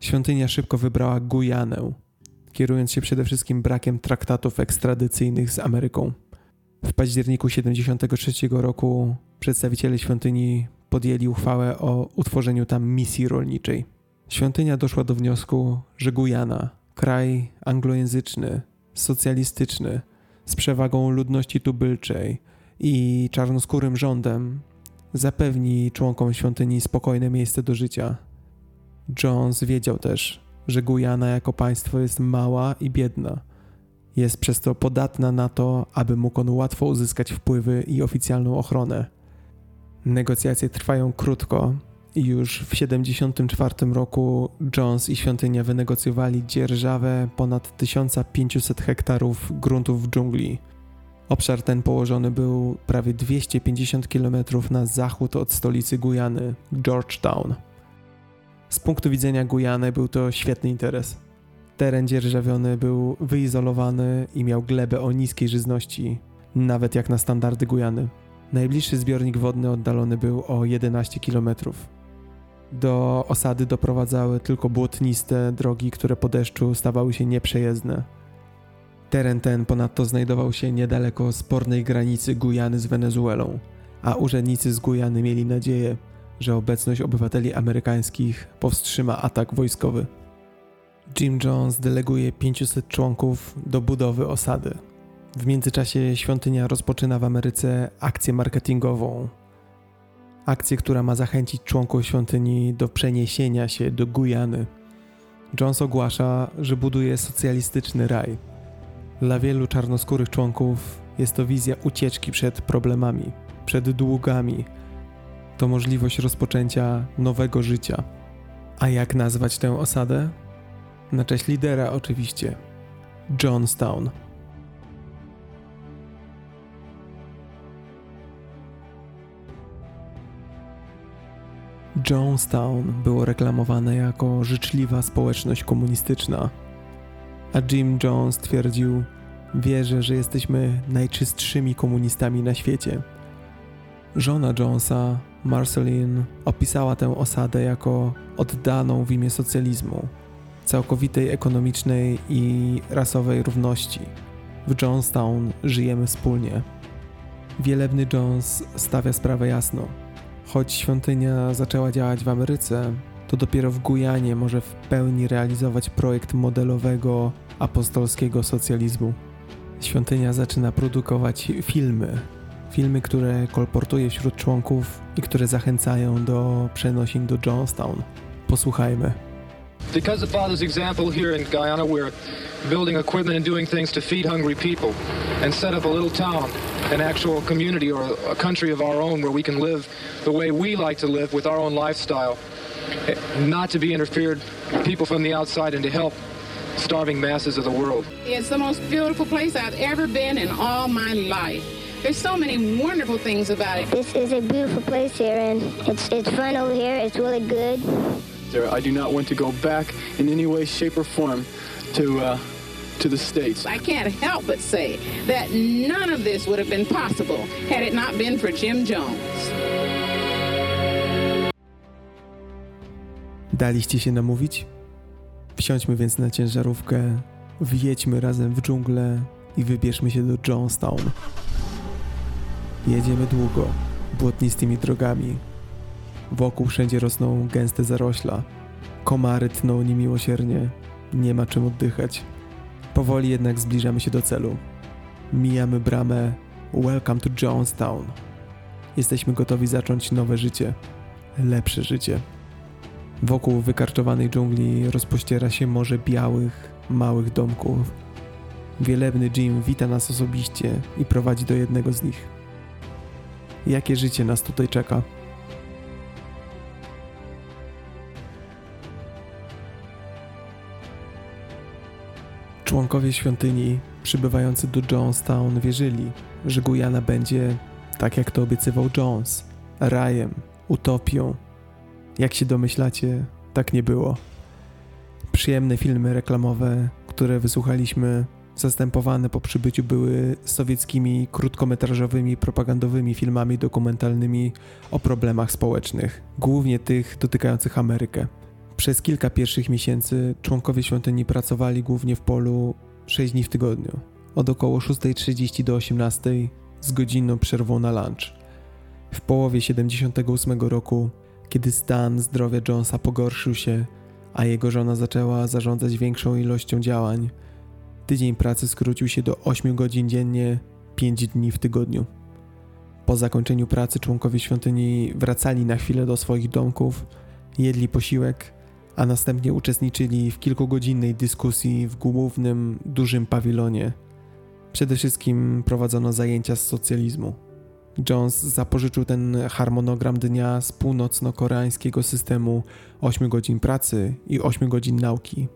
S1: Świątynia szybko wybrała Gujanę, kierując się przede wszystkim brakiem traktatów ekstradycyjnych z Ameryką. W październiku 1973 roku przedstawiciele świątyni podjęli uchwałę o utworzeniu tam misji rolniczej. Świątynia doszła do wniosku, że Gujana, kraj anglojęzyczny, socjalistyczny, z przewagą ludności tubylczej i czarnoskórym rządem, zapewni członkom świątyni spokojne miejsce do życia. Jones wiedział też, że Gujana jako państwo jest mała i biedna. Jest przez to podatna na to, aby mógł on łatwo uzyskać wpływy i oficjalną ochronę. Negocjacje trwają krótko już w 1974 roku Jones i świątynia wynegocjowali dzierżawę ponad 1500 hektarów gruntów w dżungli. Obszar ten położony był prawie 250 km na zachód od stolicy Gujany, Georgetown. Z punktu widzenia Gujany był to świetny interes. Teren dzierżawiony był wyizolowany i miał glebę o niskiej żyzności, nawet jak na standardy Gujany. Najbliższy zbiornik wodny oddalony był o 11 km. Do osady doprowadzały tylko błotniste drogi, które po deszczu stawały się nieprzejezdne. Teren ten ponadto znajdował się niedaleko spornej granicy Gujany z Wenezuelą, a urzędnicy z Gujany mieli nadzieję, że obecność obywateli amerykańskich powstrzyma atak wojskowy. Jim Jones deleguje 500 członków do budowy osady. W międzyczasie świątynia rozpoczyna w Ameryce akcję marketingową. Akcję, która ma zachęcić członków świątyni do przeniesienia się do Gujany. Jones ogłasza, że buduje socjalistyczny raj. Dla wielu czarnoskórych członków jest to wizja ucieczki przed problemami, przed długami. To możliwość rozpoczęcia nowego życia. A jak nazwać tę osadę? Na cześć lidera oczywiście. Johnstown. Jonestown było reklamowane jako życzliwa społeczność komunistyczna, a Jim Jones twierdził: Wierzę, że jesteśmy najczystszymi komunistami na świecie. Żona Jonesa, Marceline, opisała tę osadę jako oddaną w imię socjalizmu, całkowitej ekonomicznej i rasowej równości. W Jonestown żyjemy wspólnie. Wielebny Jones stawia sprawę jasno. Choć świątynia zaczęła działać w Ameryce, to dopiero w Gujanie może w pełni realizować projekt modelowego apostolskiego socjalizmu. Świątynia zaczyna produkować filmy. Filmy, które kolportuje wśród członków i które zachęcają do przenosin do Jonestown. Posłuchajmy.
S4: Because of Father's example here in Guyana, we're building equipment and doing things to feed hungry people and set up a little town, an actual community or a country of our own where we can live the way we like to live with our own lifestyle, not to be interfered people from the outside and to help starving masses of the world.
S5: It's the most beautiful place I've ever been in all my life. There's so many wonderful things about it.
S6: This is a beautiful place here, and it's it's fun over here. It's really good.
S7: There. I do not want to go back in any way, shape, or form to uh, to the states.
S5: I can't help but say that none of this would have been possible had it not been for Jim Jones.
S1: Daliście się namówić? Wsiądźmy więc na ciężarówkę, wjedźmy razem w dżunglę i wybierzmy się do Jonestown. Jedziemy długo, błotnistymi drogami. Wokół wszędzie rosną gęste zarośla. Komary tną niemiłosiernie. Nie ma czym oddychać. Powoli jednak zbliżamy się do celu. Mijamy bramę Welcome to Jonestown. Jesteśmy gotowi zacząć nowe życie. Lepsze życie. Wokół wykarczowanej dżungli rozpościera się morze białych, małych domków. Wielebny Jim wita nas osobiście i prowadzi do jednego z nich. Jakie życie nas tutaj czeka? Członkowie świątyni przybywający do Jonestown wierzyli, że Gujana będzie, tak jak to obiecywał Jones, rajem, utopią. Jak się domyślacie, tak nie było. Przyjemne filmy reklamowe, które wysłuchaliśmy, zastępowane po przybyciu były sowieckimi krótkometrażowymi propagandowymi filmami dokumentalnymi o problemach społecznych, głównie tych dotykających Amerykę. Przez kilka pierwszych miesięcy członkowie świątyni pracowali głównie w polu 6 dni w tygodniu, od około 6.30 do 18.00 z godzinną przerwą na lunch. W połowie 78 roku, kiedy stan zdrowia Jonesa pogorszył się, a jego żona zaczęła zarządzać większą ilością działań, tydzień pracy skrócił się do 8 godzin dziennie, 5 dni w tygodniu. Po zakończeniu pracy członkowie świątyni wracali na chwilę do swoich domków, jedli posiłek, a następnie uczestniczyli w kilkugodzinnej dyskusji w głównym, dużym pawilonie. Przede wszystkim prowadzono zajęcia z socjalizmu. Jones zapożyczył ten harmonogram dnia z północno-koreańskiego systemu 8 godzin pracy i 8 godzin nauki.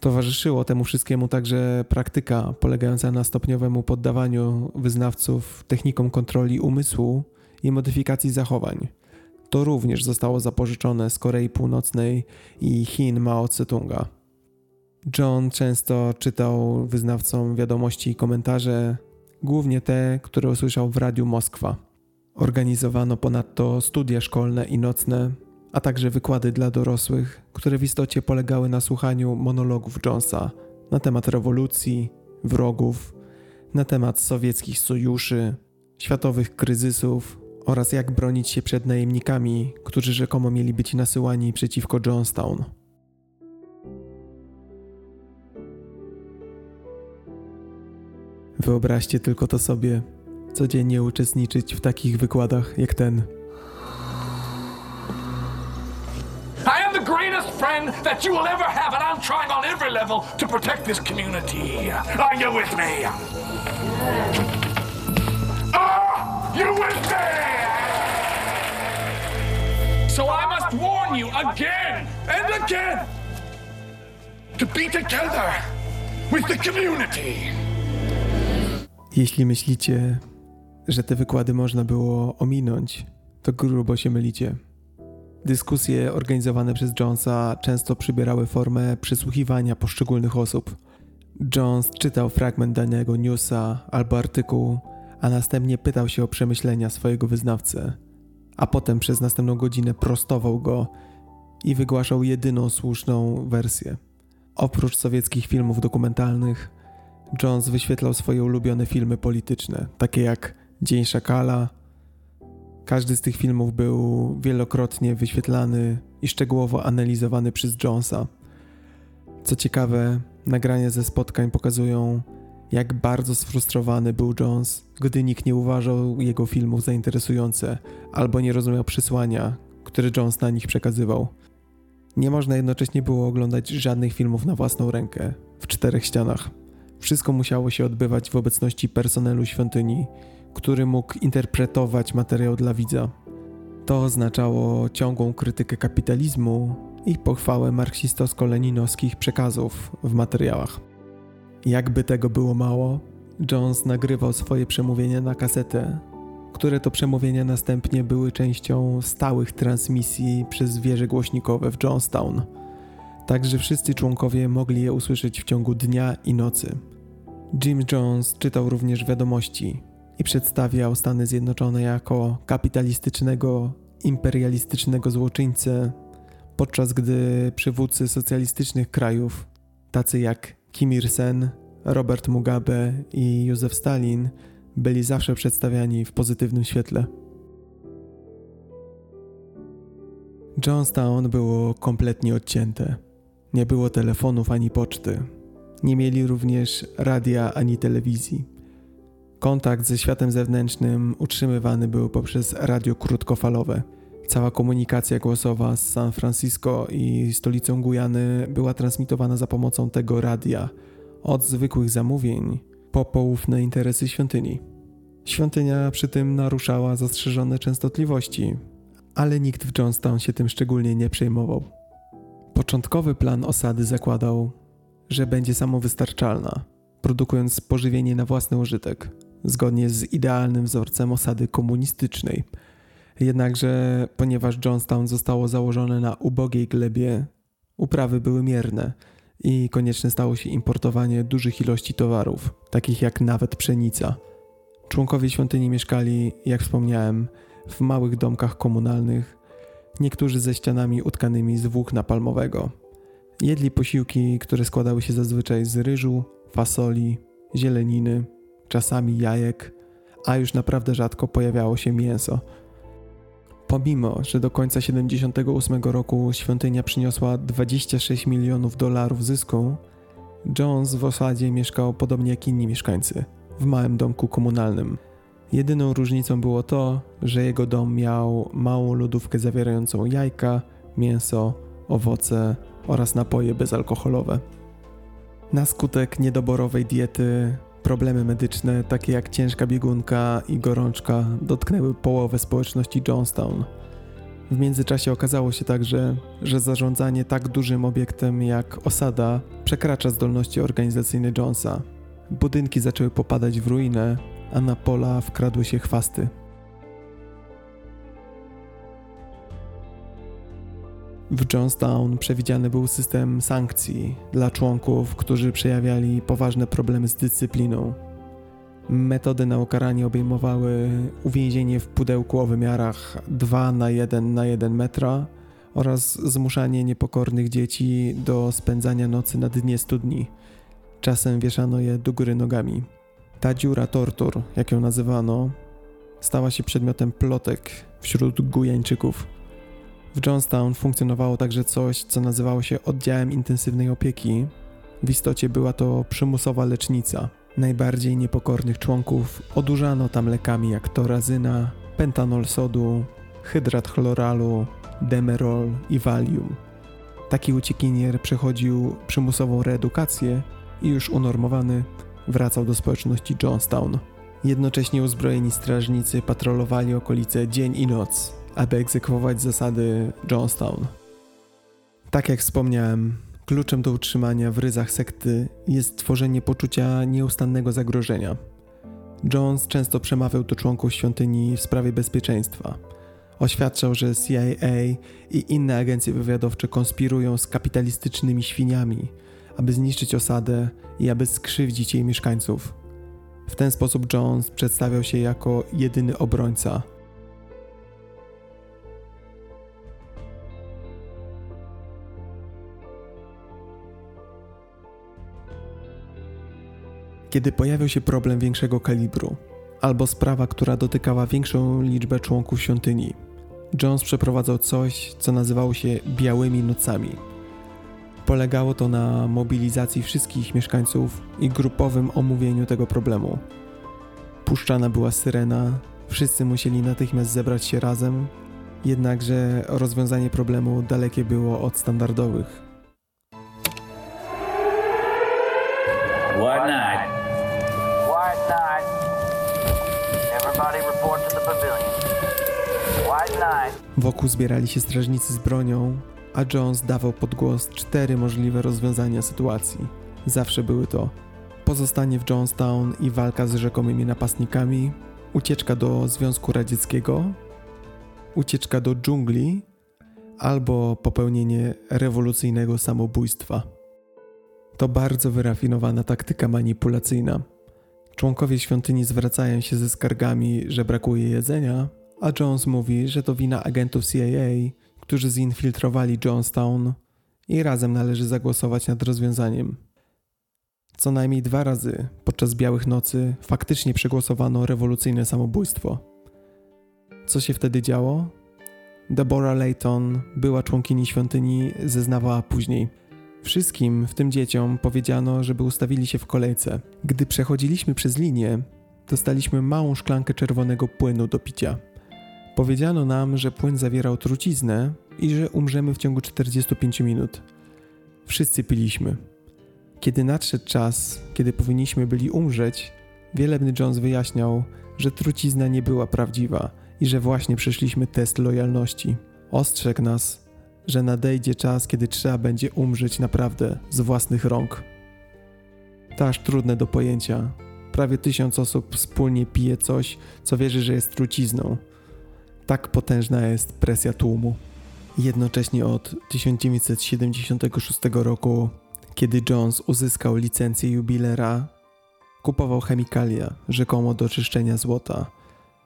S1: Towarzyszyło temu wszystkiemu także praktyka polegająca na stopniowemu poddawaniu wyznawców technikom kontroli umysłu i modyfikacji zachowań. To również zostało zapożyczone z Korei Północnej i Chin Mao Tse-tunga. John często czytał wyznawcom wiadomości i komentarze, głównie te, które usłyszał w Radiu Moskwa. Organizowano ponadto studia szkolne i nocne, a także wykłady dla dorosłych, które w istocie polegały na słuchaniu monologów Jonesa na temat rewolucji, wrogów, na temat sowieckich sojuszy, światowych kryzysów oraz jak bronić się przed najemnikami, którzy rzekomo mieli być nasyłani przeciwko Johnstown. Wyobraźcie tylko to sobie, codziennie uczestniczyć w takich wykładach jak ten.
S8: I am the greatest friend that you will ever have, and I'm trying on every level to protect this community. Are you with me? So I must warn you again and again to be together with the community.
S1: Jeśli myślicie, że te wykłady można było ominąć, to grubo się mylicie. Dyskusje organizowane przez Jonesa często przybierały formę przysłuchiwania poszczególnych osób. Jones czytał fragment danego newsa albo artykułu, a następnie pytał się o przemyślenia swojego wyznawcy, a potem przez następną godzinę prostował go i wygłaszał jedyną słuszną wersję. Oprócz sowieckich filmów dokumentalnych, Jones wyświetlał swoje ulubione filmy polityczne, takie jak Dzień Szakala. Każdy z tych filmów był wielokrotnie wyświetlany i szczegółowo analizowany przez Jonesa. Co ciekawe, nagrania ze spotkań pokazują, jak bardzo sfrustrowany był Jones, gdy nikt nie uważał jego filmów za interesujące albo nie rozumiał przesłania, które Jones na nich przekazywał. Nie można jednocześnie było oglądać żadnych filmów na własną rękę, w czterech ścianach. Wszystko musiało się odbywać w obecności personelu świątyni, który mógł interpretować materiał dla widza. To oznaczało ciągłą krytykę kapitalizmu i pochwałę marksistowsko-leninowskich przekazów w materiałach. Jakby tego było mało, Jones nagrywał swoje przemówienia na kasetę, które to przemówienia następnie były częścią stałych transmisji przez wieże głośnikowe w Johnstown, tak że wszyscy członkowie mogli je usłyszeć w ciągu dnia i nocy. Jim Jones czytał również wiadomości i przedstawiał Stany Zjednoczone jako kapitalistycznego, imperialistycznego złoczyńcę, podczas gdy przywódcy socjalistycznych krajów, tacy jak Kim Il-sen, Robert Mugabe i Józef Stalin, byli zawsze przedstawiani w pozytywnym świetle. Johnstown było kompletnie odcięte. Nie było telefonów ani poczty. Nie mieli również radia ani telewizji. Kontakt ze światem zewnętrznym utrzymywany był poprzez radio krótkofalowe. Cała komunikacja głosowa z San Francisco i stolicą Gujany była transmitowana za pomocą tego radia, od zwykłych zamówień po poufne interesy świątyni. Świątynia przy tym naruszała zastrzeżone częstotliwości, ale nikt w Johnstown się tym szczególnie nie przejmował. Początkowy plan osady zakładał, że będzie samowystarczalna, produkując pożywienie na własny użytek, zgodnie z idealnym wzorcem osady komunistycznej. Jednakże, ponieważ Johnstown zostało założone na ubogiej glebie, uprawy były mierne i konieczne stało się importowanie dużych ilości towarów, takich jak nawet pszenica. Członkowie świątyni mieszkali, jak wspomniałem, w małych domkach komunalnych, niektórzy ze ścianami utkanymi z włókna palmowego. Jedli posiłki, które składały się zazwyczaj z ryżu, fasoli, zieleniny, czasami jajek, a już naprawdę rzadko pojawiało się mięso. Pomimo, że do końca 78 roku świątynia przyniosła 26 milionów dolarów zysku, Jones w osadzie mieszkał podobnie jak inni mieszkańcy, w małym domku komunalnym. Jedyną różnicą było to, że jego dom miał małą lodówkę zawierającą jajka, mięso, owoce oraz napoje bezalkoholowe. Na skutek niedoborowej diety problemy medyczne, takie jak ciężka biegunka i gorączka, dotknęły połowę społeczności Johnstown. W międzyczasie okazało się także, że zarządzanie tak dużym obiektem jak osada przekracza zdolności organizacyjne Jonesa. Budynki zaczęły popadać w ruinę, a na pola wkradły się chwasty. W Johnstown przewidziany był system sankcji dla członków, którzy przejawiali poważne problemy z dyscypliną. Metody na ukaranie obejmowały uwięzienie w pudełku o wymiarach 2 na 1 na 1 metra oraz zmuszanie niepokornych dzieci do spędzania nocy na dnie studni. Czasem wieszano je do góry nogami. Ta dziura tortur, jak ją nazywano, stała się przedmiotem plotek wśród Gujańczyków. W Johnstown funkcjonowało także coś, co nazywało się oddziałem intensywnej opieki. W istocie była to przymusowa lecznica. Najbardziej niepokornych członków odurzano tam lekami jak torazyna, pentanol sodu, hydrat chloralu, demerol i valium. Taki uciekinier przechodził przymusową reedukację i już unormowany wracał do społeczności Johnstown. Jednocześnie uzbrojeni strażnicy patrolowali okolice dzień i noc, aby egzekwować zasady Johnstown. Tak jak wspomniałem, kluczem do utrzymania w ryzach sekty jest tworzenie poczucia nieustannego zagrożenia. Jones często przemawiał do członków świątyni w sprawie bezpieczeństwa. Oświadczał, że CIA i inne agencje wywiadowcze konspirują z kapitalistycznymi świniami, aby zniszczyć osadę i aby skrzywdzić jej mieszkańców. W ten sposób Jones przedstawiał się jako jedyny obrońca. Kiedy pojawił się problem większego kalibru, albo sprawa, która dotykała większą liczbę członków świątyni, Jones przeprowadzał coś, co nazywało się białymi nocami. Polegało to na mobilizacji wszystkich mieszkańców i grupowym omówieniu tego problemu. Puszczana była syrena, wszyscy musieli natychmiast zebrać się razem, jednakże rozwiązanie problemu dalekie było od standardowych.
S9: What night?
S10: White night. Everybody report to the pavilion. White night.
S1: Wokół zbierali się strażnicy z bronią, a Jones dawał pod głos cztery możliwe rozwiązania sytuacji. Zawsze były to pozostanie w Jonestown i walka z rzekomymi napastnikami, ucieczka do Związku Radzieckiego, ucieczka do dżungli albo popełnienie rewolucyjnego samobójstwa. To bardzo wyrafinowana taktyka manipulacyjna. Członkowie świątyni zwracają się ze skargami, że brakuje jedzenia, a Jones mówi, że to wina agentów CIA, którzy zinfiltrowali Jonestown i razem należy zagłosować nad rozwiązaniem. Co najmniej dwa razy podczas Białych Nocy faktycznie przegłosowano rewolucyjne samobójstwo. Co się wtedy działo? Deborah Layton, była członkini świątyni, zeznawała później. Wszystkim, w tym dzieciom, powiedziano, żeby ustawili się w kolejce. Gdy przechodziliśmy przez linię, dostaliśmy małą szklankę czerwonego płynu do picia. Powiedziano nam, że płyn zawierał truciznę i że umrzemy w ciągu 45 minut. Wszyscy piliśmy. Kiedy nadszedł czas, kiedy powinniśmy byli umrzeć, wielebny Jones wyjaśniał, że trucizna nie była prawdziwa i że właśnie przeszliśmy test lojalności. Ostrzegł nas, że nadejdzie czas, kiedy trzeba będzie umrzeć naprawdę z własnych rąk. To aż trudne do pojęcia. Prawie tysiąc osób wspólnie pije coś, co wierzy, że jest trucizną. Tak potężna jest presja tłumu. Jednocześnie od 1976 roku, kiedy Jones uzyskał licencję jubilera, kupował chemikalia, rzekomo do czyszczenia złota.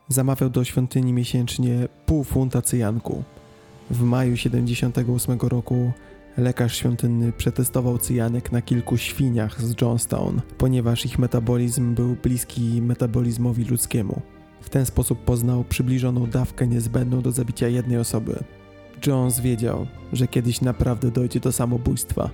S1: Zamawiał do świątyni miesięcznie pół funta cyjanku. W maju 78 roku lekarz świątynny przetestował cyjanek na kilku świniach z Johnstown, ponieważ ich metabolizm był bliski metabolizmowi ludzkiemu. W ten sposób poznał przybliżoną dawkę niezbędną do zabicia jednej osoby. Jones wiedział, że kiedyś naprawdę dojdzie do samobójstwa.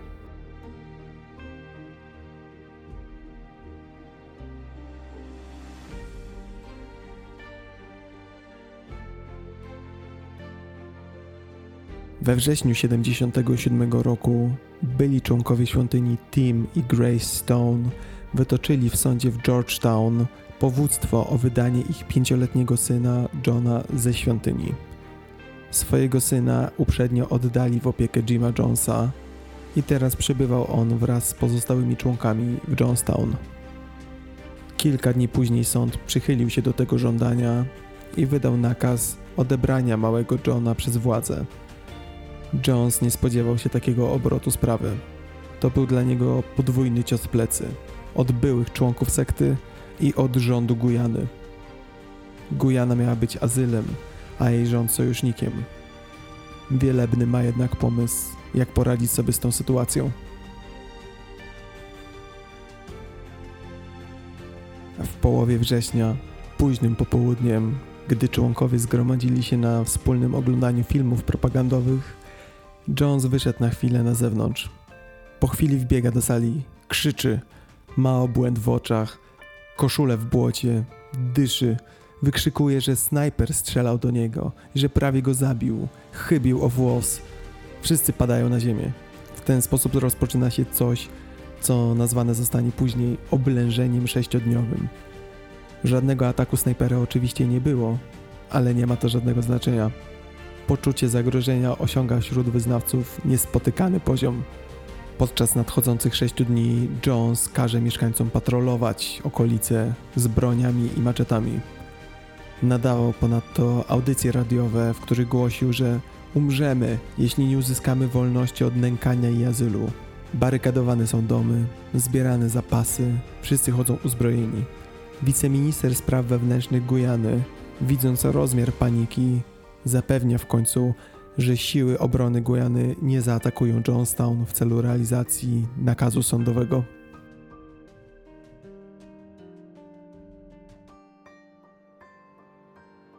S1: We wrześniu 77 roku byli członkowie świątyni Tim i Grace Stone wytoczyli w sądzie w Georgetown powództwo o wydanie ich pięcioletniego syna Johna ze świątyni. Swojego syna uprzednio oddali w opiekę Jima Jonesa i teraz przebywał on wraz z pozostałymi członkami w Johnstown. Kilka dni później sąd przychylił się do tego żądania i wydał nakaz odebrania małego Johna przez władze. Jones nie spodziewał się takiego obrotu sprawy. To był dla niego podwójny cios plecy. Od byłych członków sekty i od rządu Gujany. Gujana miała być azylem, a jej rząd sojusznikiem. Wielebny ma jednak pomysł, jak poradzić sobie z tą sytuacją. W połowie września, późnym popołudniem, gdy członkowie zgromadzili się na wspólnym oglądaniu filmów propagandowych, Jones wyszedł na chwilę na zewnątrz. Po chwili wbiega do sali, krzyczy, ma obłęd w oczach, koszulę w błocie, dyszy, wykrzykuje, że snajper strzelał do niego i że prawie go zabił, chybił o włos. Wszyscy padają na ziemię. W ten sposób rozpoczyna się coś, co nazwane zostanie później oblężeniem sześciodniowym. Żadnego ataku snajpera oczywiście nie było, ale nie ma to żadnego znaczenia. Poczucie zagrożenia osiąga wśród wyznawców niespotykany poziom. Podczas nadchodzących sześciu dni Jones każe mieszkańcom patrolować okolice z broniami i maczetami. Nadawał ponadto audycje radiowe, w których głosił, że umrzemy, jeśli nie uzyskamy wolności od nękania i azylu. Barykadowane są domy, zbierane zapasy, wszyscy chodzą uzbrojeni. Wiceminister spraw wewnętrznych Gujany, widząc rozmiar paniki, zapewnia w końcu, że siły obrony Gujany nie zaatakują Johnstown w celu realizacji nakazu sądowego.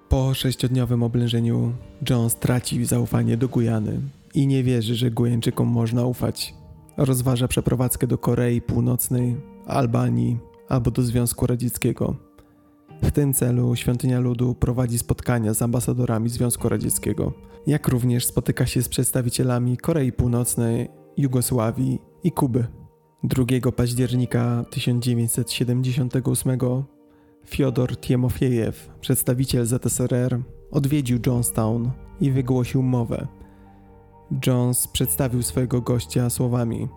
S1: Po sześciodniowym oblężeniu John stracił zaufanie do Gujany i nie wierzy, że Gujańczykom można ufać. Rozważa przeprowadzkę do Korei Północnej, Albanii albo do Związku Radzieckiego. W tym celu Świątynia Ludu prowadzi spotkania z ambasadorami Związku Radzieckiego, jak również spotyka się z przedstawicielami Korei Północnej, Jugosławii i Kuby. 2 października 1978 Fiodor Tiemofiejew, przedstawiciel ZSRR, odwiedził Johnstown i wygłosił mowę. Jones przedstawił swojego gościa słowami: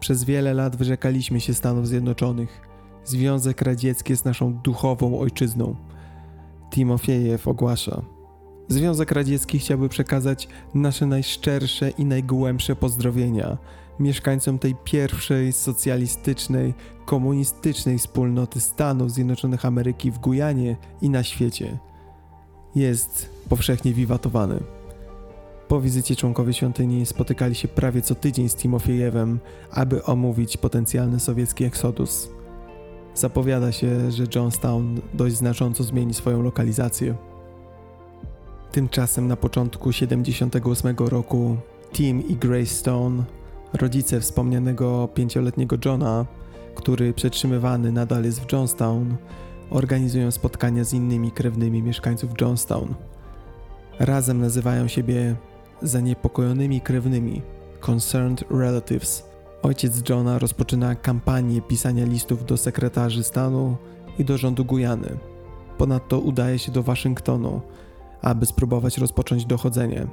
S1: Przez wiele lat wyrzekaliśmy się Stanów Zjednoczonych. Związek Radziecki jest naszą duchową ojczyzną. Timofiejew ogłasza: Związek Radziecki chciałby przekazać nasze najszczersze i najgłębsze pozdrowienia mieszkańcom tej pierwszej socjalistycznej, komunistycznej wspólnoty Stanów Zjednoczonych Ameryki w Gujanie i na świecie. Jest powszechnie wiwatowany. Po wizycie członkowie świątyni spotykali się prawie co tydzień z Timofiejewem, aby omówić potencjalny sowiecki eksodus. Zapowiada się, że Johnstown dość znacząco zmieni swoją lokalizację. Tymczasem na początku 78 roku Tim i Grace Stone, rodzice wspomnianego pięcioletniego Johna, który przetrzymywany nadal jest w Johnstown, organizują spotkania z innymi krewnymi mieszkańców Johnstown. Razem nazywają siebie zaniepokojonymi krewnymi Concerned Relatives. Ojciec Johna rozpoczyna kampanię pisania listów do sekretarzy stanu i do rządu Gujany. Ponadto udaje się do Waszyngtonu, aby spróbować rozpocząć dochodzenie.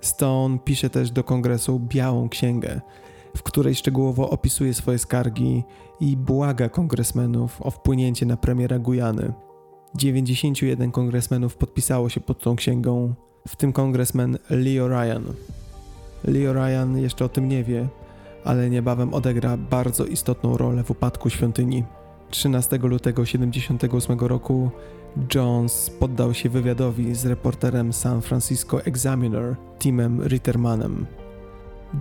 S1: Stone pisze też do kongresu Białą Księgę, w której szczegółowo opisuje swoje skargi i błaga kongresmenów o wpłynięcie na premiera Gujany. 91 kongresmenów podpisało się pod tą księgą, w tym kongresmen Leo Ryan. Leo Ryan jeszcze o tym nie wie, ale niebawem odegra bardzo istotną rolę w upadku świątyni. 13 lutego 78 roku Jones poddał się wywiadowi z reporterem San Francisco Examiner Timem Rittermanem.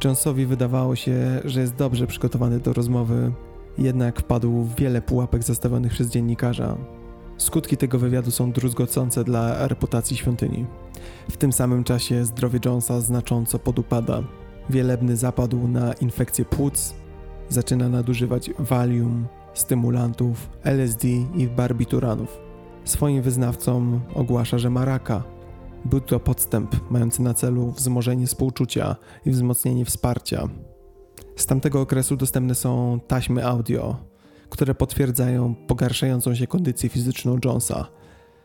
S1: Jonesowi wydawało się, że jest dobrze przygotowany do rozmowy, jednak wpadł w wiele pułapek zastawionych przez dziennikarza. Skutki tego wywiadu są druzgocące dla reputacji świątyni. W tym samym czasie zdrowie Jonesa znacząco podupada. Wielebny zapadł na infekcję płuc, zaczyna nadużywać Valium, stymulantów, LSD i barbituranów. Swoim wyznawcom ogłasza, że ma raka. Był to podstęp mający na celu wzmożenie współczucia i wzmocnienie wsparcia. Z tamtego okresu dostępne są taśmy audio, które potwierdzają pogarszającą się kondycję fizyczną Jonesa.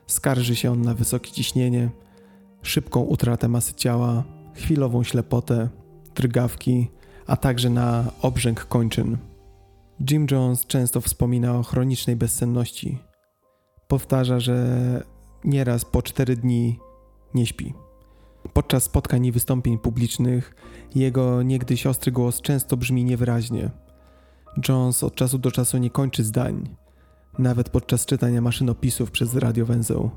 S1: Skarży się on na wysokie ciśnienie, szybką utratę masy ciała, chwilową ślepotę, drgawki, a także na obrzęk kończyn. Jim Jones często wspomina o chronicznej bezsenności. Powtarza, że nieraz po cztery dni nie śpi. Podczas spotkań i wystąpień publicznych jego niegdyś ostry głos często brzmi niewyraźnie. Jones od czasu do czasu nie kończy zdań, nawet podczas czytania maszynopisów przez radiowęzeł.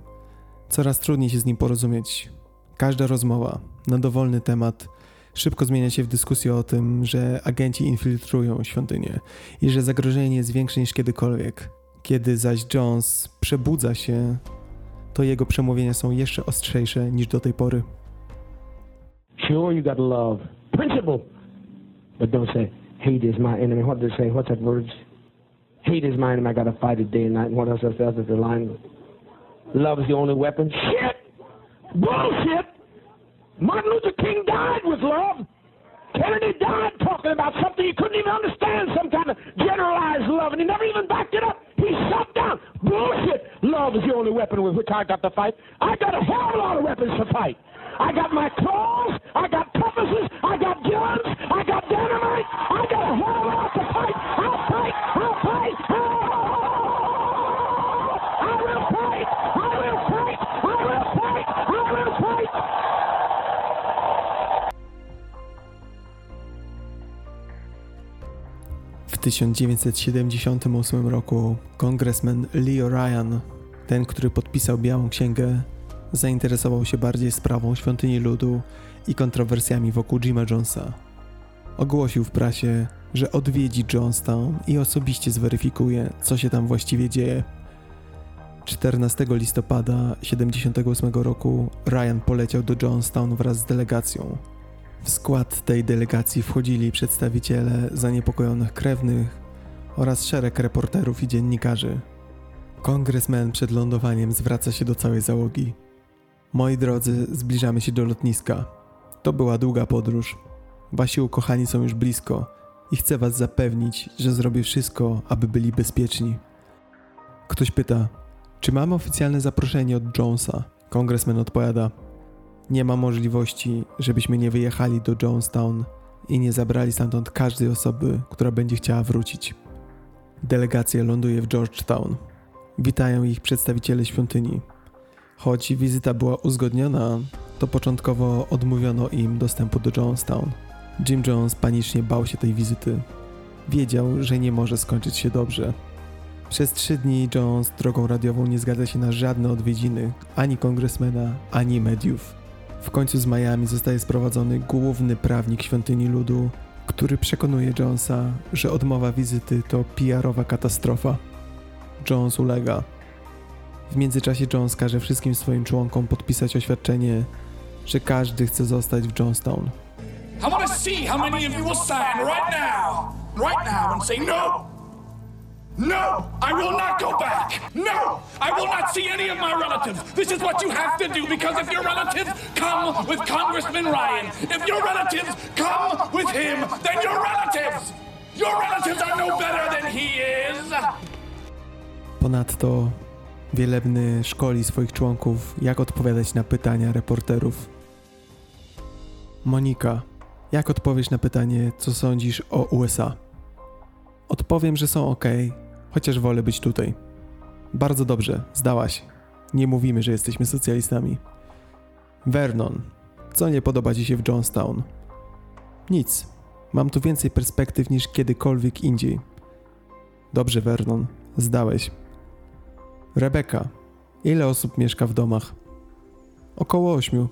S1: Coraz trudniej się z nim porozumieć. Każda rozmowa na dowolny temat szybko zmienia się w dyskusję o tym, że agenci infiltrują świątynię i że zagrożenie jest większe niż kiedykolwiek. Kiedy zaś Jones przebudza się, to jego przemówienia są jeszcze ostrzejsze niż do tej pory.
S11: Sure, you gotta love principle, but don't say hate is my enemy. What did they say? What's that word? Hate is my enemy. I gotta fight it day and night. What else is the line? Love is the only weapon. Shit! Bullshit! Martin Luther King died with love. Kennedy died talking about something he couldn't even understand, some kind of generalized love, and he never even backed it up. He shut down. Bullshit! Love is the only weapon with which I got to fight. I got a hell of a lot of weapons to fight. I got my claws, I got compasses, I got guns, I got dynamite, I got a hell of a lot to fight. I'll fight, I'll fight, I
S1: 1978 roku kongresmen Leo Ryan, ten, który podpisał Białą Księgę, zainteresował się bardziej sprawą świątyni ludu i kontrowersjami wokół Jima Jonesa. Ogłosił w prasie, że odwiedzi Johnstown i osobiście zweryfikuje, co się tam właściwie dzieje. 14 listopada 1978 roku Ryan poleciał do Johnstown wraz z delegacją. W skład tej delegacji wchodzili przedstawiciele zaniepokojonych krewnych oraz szereg reporterów i dziennikarzy. Kongresmen przed lądowaniem zwraca się do całej załogi. Moi drodzy, zbliżamy się do lotniska. To była długa podróż. Wasi ukochani są już blisko i chcę was zapewnić, że zrobię wszystko, aby byli bezpieczni. Ktoś pyta, czy mamy oficjalne zaproszenie od Jonesa? Kongresmen odpowiada, nie ma możliwości, żebyśmy nie wyjechali do Jonestown i nie zabrali stamtąd każdej osoby, która będzie chciała wrócić. Delegacja ląduje w Georgetown. Witają ich przedstawiciele świątyni. Choć wizyta była uzgodniona, to początkowo odmówiono im dostępu do Jonestown. Jim Jones panicznie bał się tej wizyty. Wiedział, że nie może skończyć się dobrze. Przez trzy dni Jones drogą radiową nie zgadza się na żadne odwiedziny ani kongresmena, ani mediów. W końcu z Miami zostaje sprowadzony główny prawnik świątyni ludu, który przekonuje Jonesa, że odmowa wizyty to PR-owa katastrofa. Jones ulega. W międzyczasie Jones każe wszystkim swoim członkom podpisać oświadczenie, że każdy chce zostać w Johnstown.
S8: I want to see how many of you will sign right now, right now, and say no. No, I will not go back. No, I will not see any of my relatives. This is what you have to do because if your relatives come with Congressman Ryan, if your relatives come with him, then your relatives, your relatives are no better than he is.
S1: Ponadto Wielebny szkoli swoich członków, jak odpowiadać na pytania reporterów. Monika, jak odpowiesz na pytanie, co sądzisz o USA? Odpowiem, że są ok, chociaż wolę być tutaj. Bardzo dobrze, zdałaś. Nie mówimy, że jesteśmy socjalistami. Vernon, co nie podoba ci się w Johnstown? Nic. Mam tu więcej perspektyw niż kiedykolwiek indziej. Dobrze, Vernon, zdałeś. Rebeka, ile osób mieszka w domach? Około ośmiu.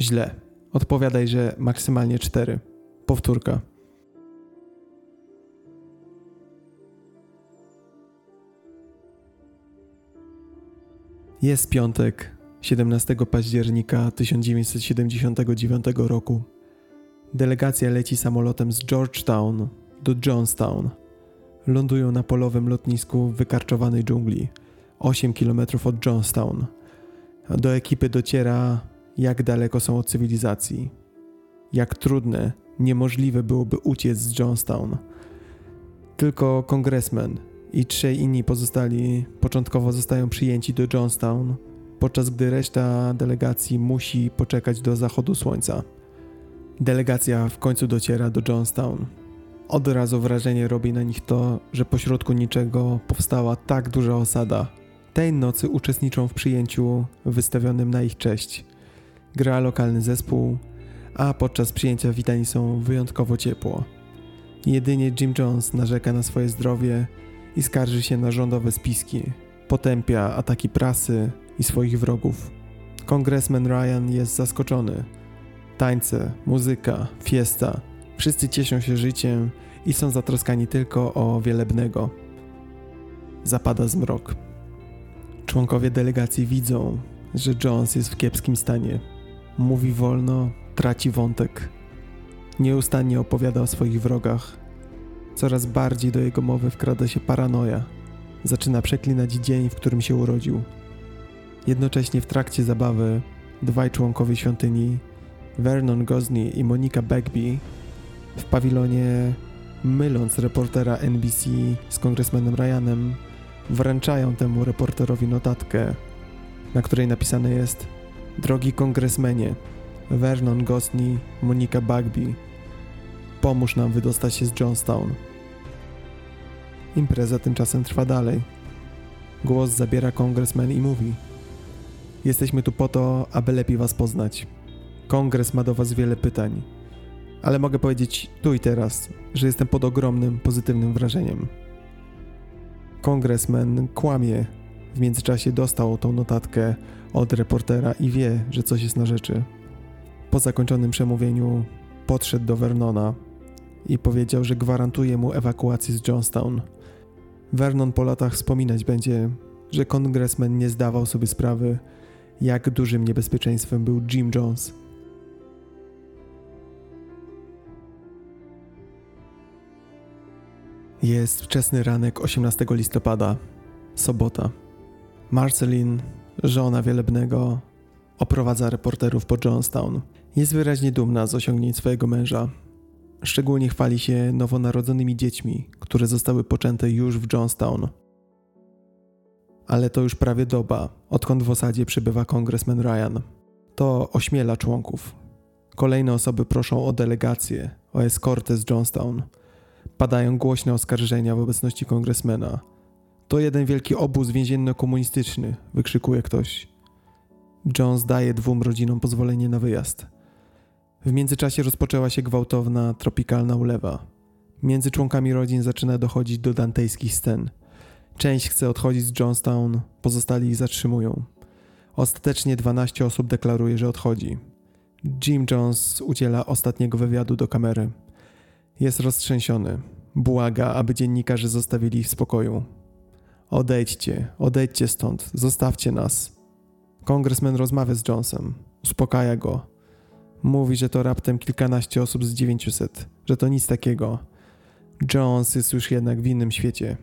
S1: Źle. Odpowiadaj, że maksymalnie cztery. Powtórka. Jest piątek, 17 października 1979 roku. Delegacja leci samolotem z Georgetown do Johnstown. Lądują na polowym lotnisku w wykarczowanej dżungli, 8 km od Johnstown. Do ekipy dociera, jak daleko są od cywilizacji. Jak trudne, niemożliwe byłoby uciec z Johnstown. Tylko kongresmen i trzej inni pozostali początkowo zostają przyjęci do Johnstown, podczas gdy reszta delegacji musi poczekać do zachodu słońca. Delegacja w końcu dociera do Johnstown. Od razu wrażenie robi na nich to, że pośrodku niczego powstała tak duża osada. Tej nocy uczestniczą w przyjęciu wystawionym na ich cześć. Gra lokalny zespół, a podczas przyjęcia witani są wyjątkowo ciepło. Jedynie Jim Jones narzeka na swoje zdrowie i skarży się na rządowe spiski. Potępia ataki prasy i swoich wrogów. Kongresmen Ryan jest zaskoczony. Tańce, muzyka, fiesta. Wszyscy cieszą się życiem i są zatroskani tylko o wielebnego. Zapada zmrok. Członkowie delegacji widzą, że Jones jest w kiepskim stanie. Mówi wolno, traci wątek. Nieustannie opowiada o swoich wrogach. Coraz bardziej do jego mowy wkrada się paranoja. Zaczyna przeklinać dzień, w którym się urodził. Jednocześnie w trakcie zabawy dwaj członkowie świątyni, Vernon Gosney i Monica Bagby, w pawilonie, myląc reportera NBC z kongresmenem Ryanem, wręczają temu reporterowi notatkę, na której napisane jest Drogi kongresmenie, Vernon Gosney, Monica Bagby, pomóż nam wydostać się z Johnstown. Impreza tymczasem trwa dalej. Głos zabiera kongresmen i mówi: Jesteśmy tu po to, aby lepiej was poznać. Kongres ma do was wiele pytań, ale mogę powiedzieć tu i teraz, że jestem pod ogromnym, pozytywnym wrażeniem. Kongresmen kłamie. W międzyczasie dostał tą notatkę od reportera i wie, że coś jest na rzeczy. Po zakończonym przemówieniu podszedł do Vernona i powiedział, że gwarantuje mu ewakuację z Johnstown. Vernon po latach wspominać będzie, że kongresmen nie zdawał sobie sprawy, jak dużym niebezpieczeństwem był Jim Jones. Jest wczesny ranek 18 listopada, sobota. Marceline, żona wielebnego, oprowadza reporterów po Johnstown. Jest wyraźnie dumna z osiągnięć swojego męża. Szczególnie chwali się nowonarodzonymi dziećmi, które zostały poczęte już w Johnstown. Ale to już prawie doba, odkąd w osadzie przybywa kongresmen Ryan. To ośmiela członków. Kolejne osoby proszą o delegację, o eskortę z Johnstown. Padają głośne oskarżenia w obecności kongresmena. To jeden wielki obóz więzienno-komunistyczny, wykrzykuje ktoś. Jones daje dwóm rodzinom pozwolenie na wyjazd. W międzyczasie rozpoczęła się gwałtowna, tropikalna ulewa. Między członkami rodzin zaczyna dochodzić do dantejskich scen. Część chce odchodzić z Johnstown, pozostali ich zatrzymują. Ostatecznie 12 osób deklaruje, że odchodzi. Jim Jones udziela ostatniego wywiadu do kamery. Jest roztrzęsiony. Błaga, aby dziennikarze zostawili ich w spokoju. Odejdźcie, odejdźcie stąd, zostawcie nas. Kongresmen rozmawia z Jonesem, uspokaja go. Mówi, że to raptem kilkanaście osób z 900, że to nic takiego. Jones jest już jednak w innym świecie.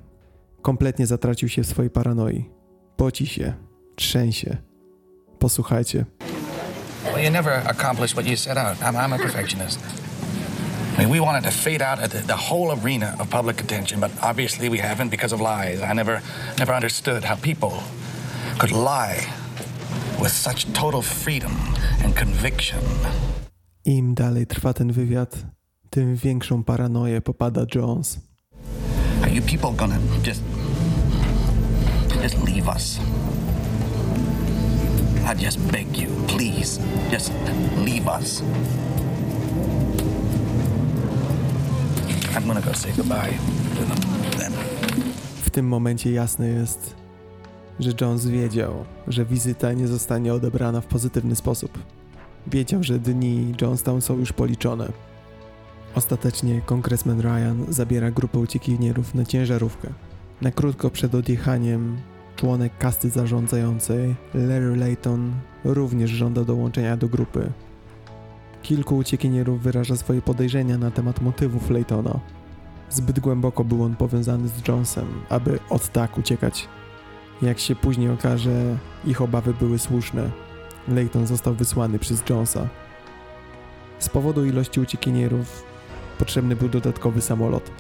S1: Kompletnie zatracił się w swojej paranoi. Poci się, trzęsie. Posłuchajcie.
S12: Well, you never accomplished what you set out. I'm, I'm a perfectionist. I mean, we wanted to fade out the, the whole arena of public attention, but obviously we haven't because of lies. I never, never understood how people could lie with such total freedom and conviction.
S1: Im dalej trwa ten wywiad, tym większą paranoję popada Jones.
S12: Are you people gonna just, just leave us? I just beg you, please, just leave us. I'm gonna go say goodbye to them.
S1: W tym momencie jasne jest, że Jones wiedział, że wizyta nie zostanie odebrana w pozytywny sposób. Wiedział, że dni Jonestown są już policzone. Ostatecznie kongresmen Ryan zabiera grupę uciekinierów na ciężarówkę. Na krótko przed odjechaniem członek kasty zarządzającej, Larry Layton, również żąda dołączenia do grupy. Kilku uciekinierów wyraża swoje podejrzenia na temat motywów Laytona. Zbyt głęboko był on powiązany z Jonesem, aby od tak uciekać. Jak się później okaże, ich obawy były słuszne. Layton został wysłany przez Jonesa. Z powodu ilości uciekinierów potrzebny był dodatkowy samolot.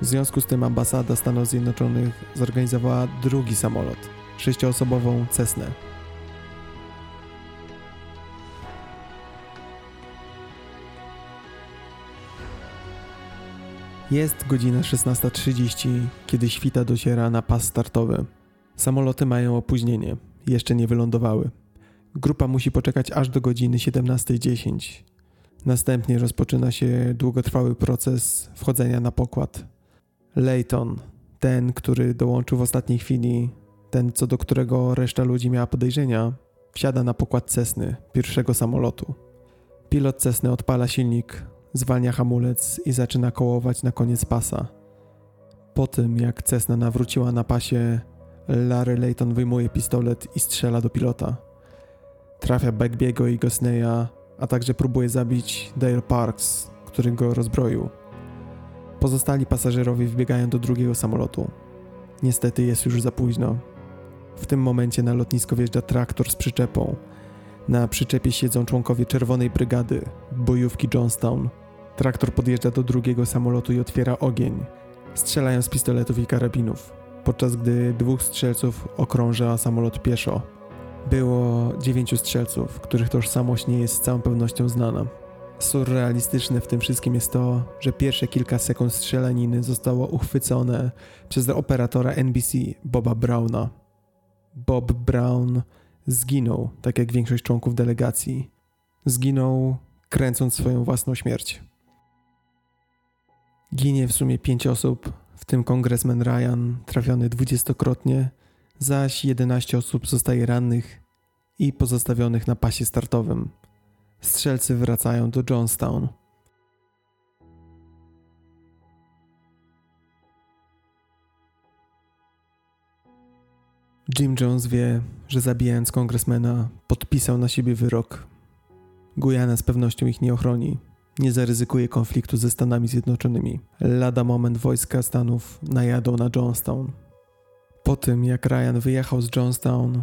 S1: W związku z tym ambasada Stanów Zjednoczonych zorganizowała drugi samolot, sześcioosobową Cessnę. Jest godzina 16.30, kiedy świta dociera na pas startowy. Samoloty mają opóźnienie, jeszcze nie wylądowały. Grupa musi poczekać aż do godziny 17.10. Następnie rozpoczyna się długotrwały proces wchodzenia na pokład. Layton, ten, który dołączył w ostatniej chwili, ten, co do którego reszta ludzi miała podejrzenia, wsiada na pokład Cessny, pierwszego samolotu. Pilot Cessny odpala silnik, zwalnia hamulec i zaczyna kołować na koniec pasa. Po tym, jak Cessna nawróciła na pasie, Larry Layton wyjmuje pistolet i strzela do pilota. Trafia Bagbiego i Gosneya, a także próbuje zabić Dale Parks, który go rozbroił. Pozostali pasażerowie wbiegają do drugiego samolotu. Niestety jest już za późno. W tym momencie na lotnisko wjeżdża traktor z przyczepą. Na przyczepie siedzą członkowie Czerwonej Brygady, bojówki Johnstown. Traktor podjeżdża do drugiego samolotu i otwiera ogień. Strzelają z pistoletów i karabinów, podczas gdy dwóch strzelców okrąża samolot pieszo. Było dziewięciu strzelców, których tożsamość nie jest z całą pewnością znana. Surrealistyczne w tym wszystkim jest to, że pierwsze kilka sekund strzelaniny zostało uchwycone przez operatora NBC Boba Browna. Bob Brown zginął, tak jak większość członków delegacji. Zginął kręcąc swoją własną śmierć. Ginie w sumie pięć osób, w tym kongresmen Ryan, trafiony dwudziestokrotnie, zaś 11 osób zostaje rannych i pozostawionych na pasie startowym. Strzelcy wracają do Johnstown. Jim Jones wie, że zabijając kongresmena, podpisał na siebie wyrok. Guyana z pewnością ich nie ochroni. Nie zaryzykuje konfliktu ze Stanami Zjednoczonymi. Lada moment wojska Stanów najadą na Johnstown. Po tym, jak Ryan wyjechał z Johnstown,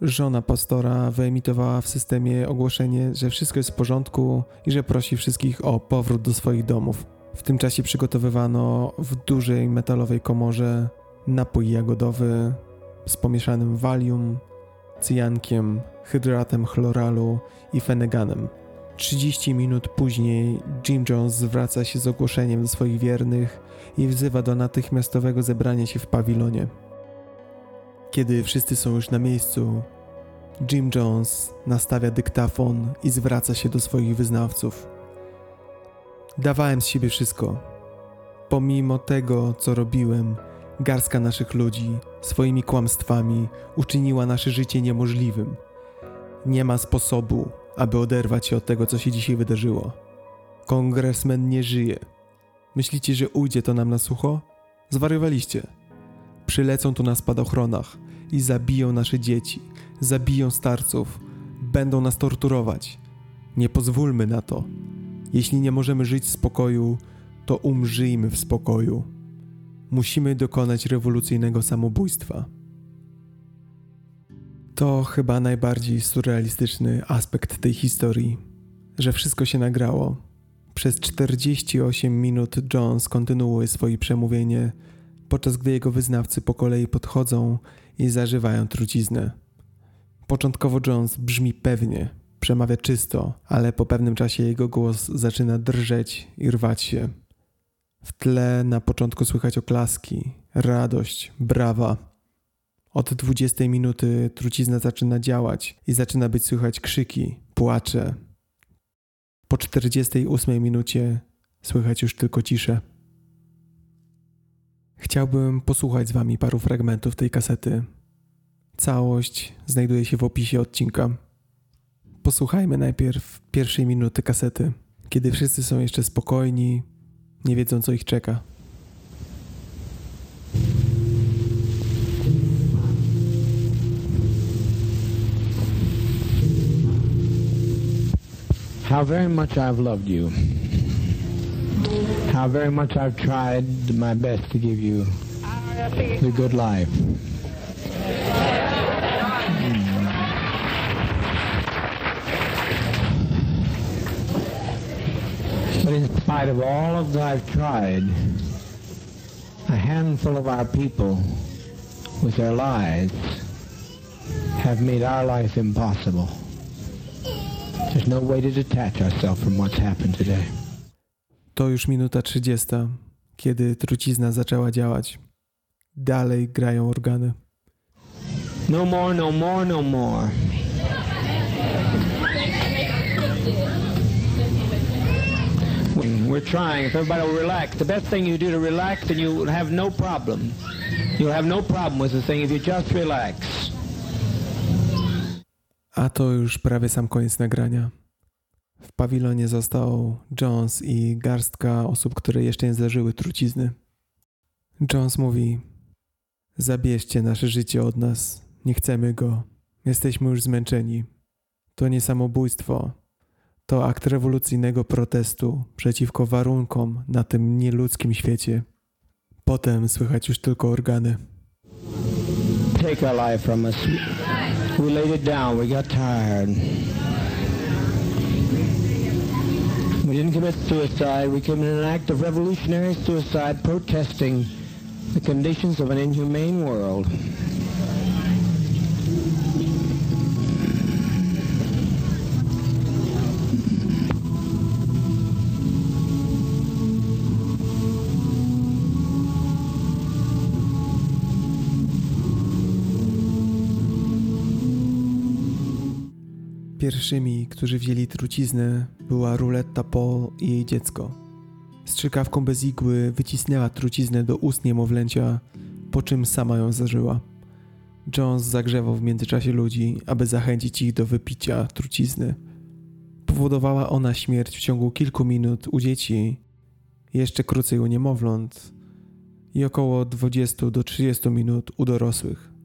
S1: żona pastora wyemitowała w systemie ogłoszenie, że wszystko jest w porządku i że prosi wszystkich o powrót do swoich domów. W tym czasie przygotowywano w dużej metalowej komorze napój jagodowy z pomieszanym walium, cyjankiem, hydratem chloralu i feneganem. 30 minut później Jim Jones zwraca się z ogłoszeniem do swoich wiernych i wzywa do natychmiastowego zebrania się w pawilonie. Kiedy wszyscy są już na miejscu, Jim Jones nastawia dyktafon i zwraca się do swoich wyznawców. Dawałem z siebie wszystko. Pomimo tego, co robiłem, garstka naszych ludzi swoimi kłamstwami uczyniła nasze życie niemożliwym. Nie ma sposobu, aby oderwać się od tego, co się dzisiaj wydarzyło. Kongresmen nie żyje. Myślicie, że ujdzie to nam na sucho? Zwariowaliście. Przylecą tu na spadochronach i zabiją nasze dzieci, zabiją starców, będą nas torturować. Nie pozwólmy na to. Jeśli nie możemy żyć w spokoju, to umrzyjmy w spokoju. Musimy dokonać rewolucyjnego samobójstwa. To chyba najbardziej surrealistyczny aspekt tej historii, że wszystko się nagrało. Przez 48 minut Jones kontynuuje swoje przemówienie, podczas gdy jego wyznawcy po kolei podchodzą i zażywają truciznę. Początkowo Jones brzmi pewnie, przemawia czysto, ale po pewnym czasie jego głos zaczyna drżeć i rwać się. W tle na początku słychać oklaski, radość, brawa. Od 20 minuty trucizna zaczyna działać i zaczyna być słychać krzyki, płacze. Po 48 minucie słychać już tylko ciszę. Chciałbym posłuchać z Wami paru fragmentów tej kasety. Całość znajduje się w opisie odcinka. Posłuchajmy najpierw pierwszej minuty kasety, kiedy wszyscy są jeszcze spokojni, nie wiedzą co ich czeka.
S11: How very much I've loved you. How very much I've tried my best to give you the good life. But in spite of all of that I've tried, a handful of our people, with their lies, have made our life impossible. There's no way to detach ourselves from what's happened today.
S1: To już minuta 30, kiedy trucizna zaczęła działać. Dalej grają organy.
S11: No more, no more, no more. We're trying. If everybody will relax, the best thing you do to relax, and you'll have no problem. You'll have no problem with the thing if you just relax.
S1: A to już prawie sam koniec nagrania. W pawilonie został Jones i garstka osób, które jeszcze nie zażyły trucizny. Jones mówi: Zabierzcie nasze życie od nas, nie chcemy go, jesteśmy już zmęczeni. To nie samobójstwo, to akt rewolucyjnego protestu przeciwko warunkom na tym nieludzkim świecie. Potem słychać już tylko organy.
S11: Take our life from us. We laid it down. We got tired. We didn't commit suicide. We committed an act of revolutionary suicide protesting the conditions of an inhumane world.
S1: Pierwszymi, którzy wzięli truciznę, była Ruletta Paul i jej dziecko. Strzykawką bez igły wycisnęła truciznę do ust niemowlęcia, po czym sama ją zażyła. Jones zagrzewał w międzyczasie ludzi, aby zachęcić ich do wypicia trucizny. Powodowała ona śmierć w ciągu kilku minut u dzieci, jeszcze krócej u niemowląt i około 20 do 30 minut u dorosłych.